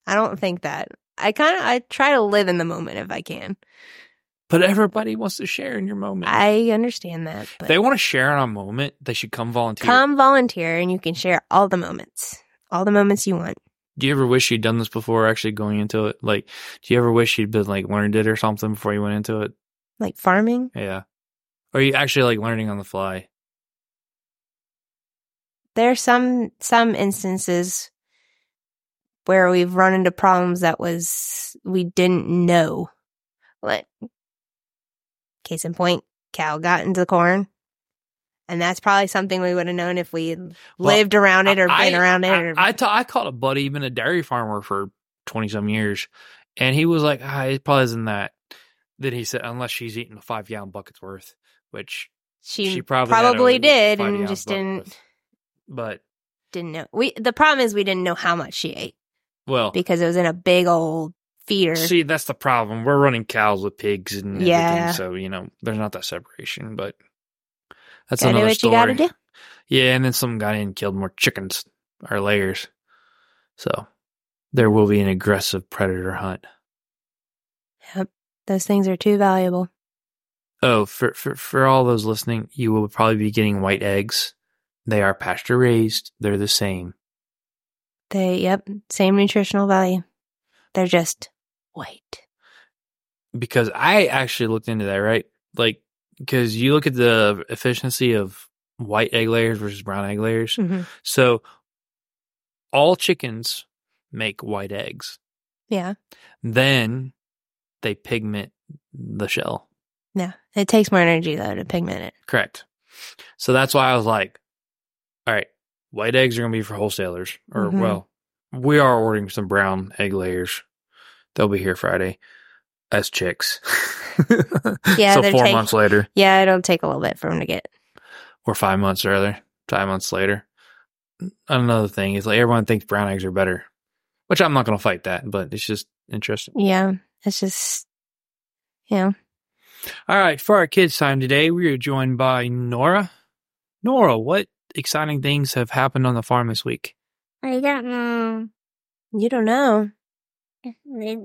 B: I don't think that. I kind of I try to live in the moment if I can.
A: But everybody wants to share in your moment.
B: I understand that.
A: If they want to share in a moment, they should come volunteer.
B: come volunteer and you can share all the moments. All the moments you want.
A: Do you ever wish you'd done this before actually going into it? Like, do you ever wish you'd been like learned it or something before you went into it?
B: Like farming.
A: Yeah. Or you actually like learning on the fly?
B: There's some some instances where we've run into problems that was we didn't know. Like case in point, cow got into the corn. And that's probably something we would have known if we lived around it or
A: I-
B: been around it.
A: I,
B: Or,
A: I, ta- called a buddy, been a dairy farmer for 20 some years, and he was like, ah, it probably isn't that. Then he said, unless she's eating a five gallon bucket's worth, which
B: she,
A: she probably
B: probably did and just didn't
A: worth. But,
B: didn't know. We the problem is we didn't know how much she ate
A: well,
B: because it was in a big old feeder.
A: see, that's the problem. We're running cows with pigs and everything,
B: Yeah.
A: so, you know, there's not that separation, but that's
B: gotta
A: another
B: what
A: story.
B: you gotta do.
A: Yeah, and then some got in and killed more chickens or layers. So there will be an aggressive predator hunt.
B: Yep. Those things are too valuable.
A: Oh, for, for for all those listening, you will probably be getting white eggs. They are pasture raised. They're the same.
B: They yep, same nutritional value. They're just white.
A: Because I actually looked into that, right? Like because you look at the efficiency of white egg layers versus brown egg layers.
B: Mm-hmm.
A: So all chickens make white eggs.
B: Yeah.
A: Then they pigment the shell.
B: Yeah. It takes more energy though to pigment it.
A: Correct. So that's why I was like, all right, white eggs are going to be for wholesalers. Or,
B: Mhm.
A: well, we are ordering some brown egg layers. They'll be here Friday as chicks.
B: Yeah,
A: so four
B: take-
A: months later,
B: Yeah, it'll take a little bit for them to get.
A: or five months earlier, five months later. Another thing is like everyone thinks brown eggs are better, which I'm not going to fight that, but it's just interesting.
B: Yeah. It's just, yeah.
A: All right, for our kids' time today, we are joined by Nora. Nora, what exciting things have happened on the farm this week?
D: I don't know.
B: You don't know.
D: I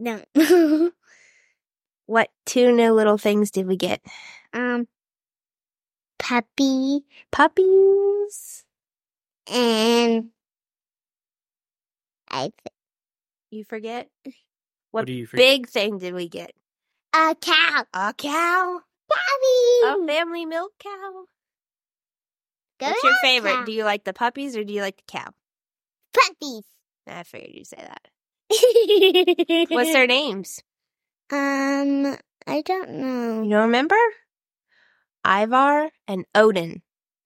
D: don't.
B: What two new little things did we get?
D: um, puppy
B: Puppies.
D: and I
B: You forget?
A: What,
B: What
A: do you forget?
B: big thing did we get?
D: a cow.
B: A cow.
D: Puppy.
B: A family milk cow.
D: Go
B: What's your favorite?
D: cow.
B: Do you like the puppies or do you like the cow?
D: puppies?
B: I figured you'd say that. What's their names?
D: um? I don't know.
B: You don't remember? Ivar and Odin.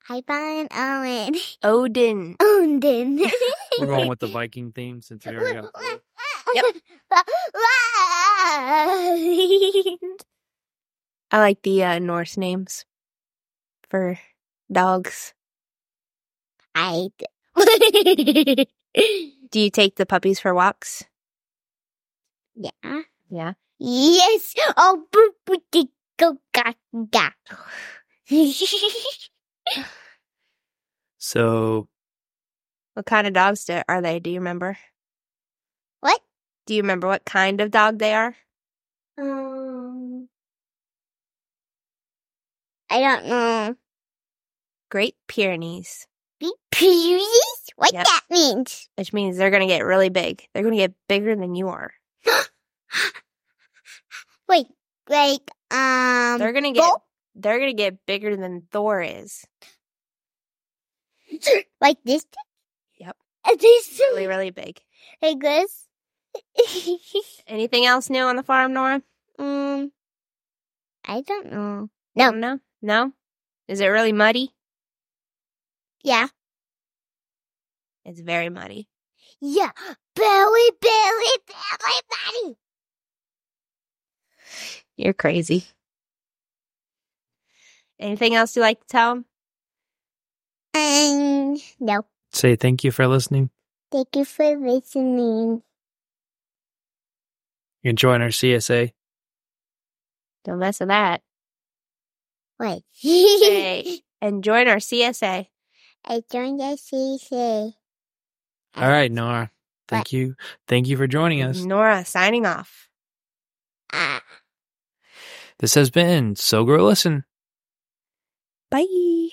D: I buy an Owen.
B: Odin.
D: Odin.
A: We're going with the Viking theme since we already got.
B: Yep. I like the uh, Norse names for dogs.
D: I.
B: Do you take the puppies for walks?
D: Yeah.
B: Yeah.
D: Yes. Oh, boo, boo, dee, go, ga, ga.
A: So
B: What kind of dogs do, are they? Do you remember?
D: What?
B: Do you remember what kind of dog they are?
D: Um. I don't know.
B: Great Pyrenees,
D: Be Pyrenees? What
B: Yep.
D: that means?
B: which means they're going to get really big. They're going to get bigger than you are.
D: Wait, like um.
B: They're to get
D: Bull?
B: they're to get bigger than Thor is.
D: like this?
B: Yep.
D: And This
B: Really, really big.
D: like this?
B: Anything else new on the farm, Nora?
D: um. I don't know.
B: No,
D: No.
B: no, no. Is it really muddy?
D: Yeah.
B: It's very muddy.
D: Yeah. Billy, Billy, Billy, belly.
B: You're crazy. Anything else you like to tell 'em?
D: Um. No.
A: say thank you for listening.
D: Thank you for listening.
A: You can join our CSA.
B: Don't mess with that.
D: Wait.
B: Say, and join our CSA.
D: I joined the CC.
A: All right, Nora. Thank you. Thank you for joining us.
B: Nora signing off.
D: Ah.
A: This has been Sow Grow Listen.
B: Bye.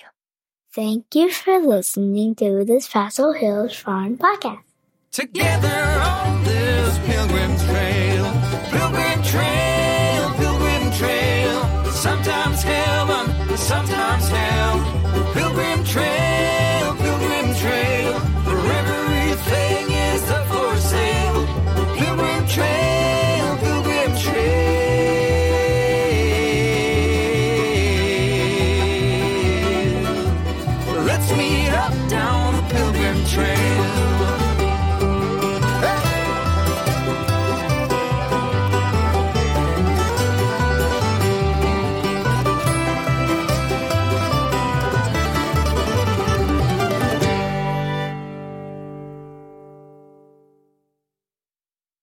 D: Thank you for listening to this Passel Hills Farm podcast.
E: Together on this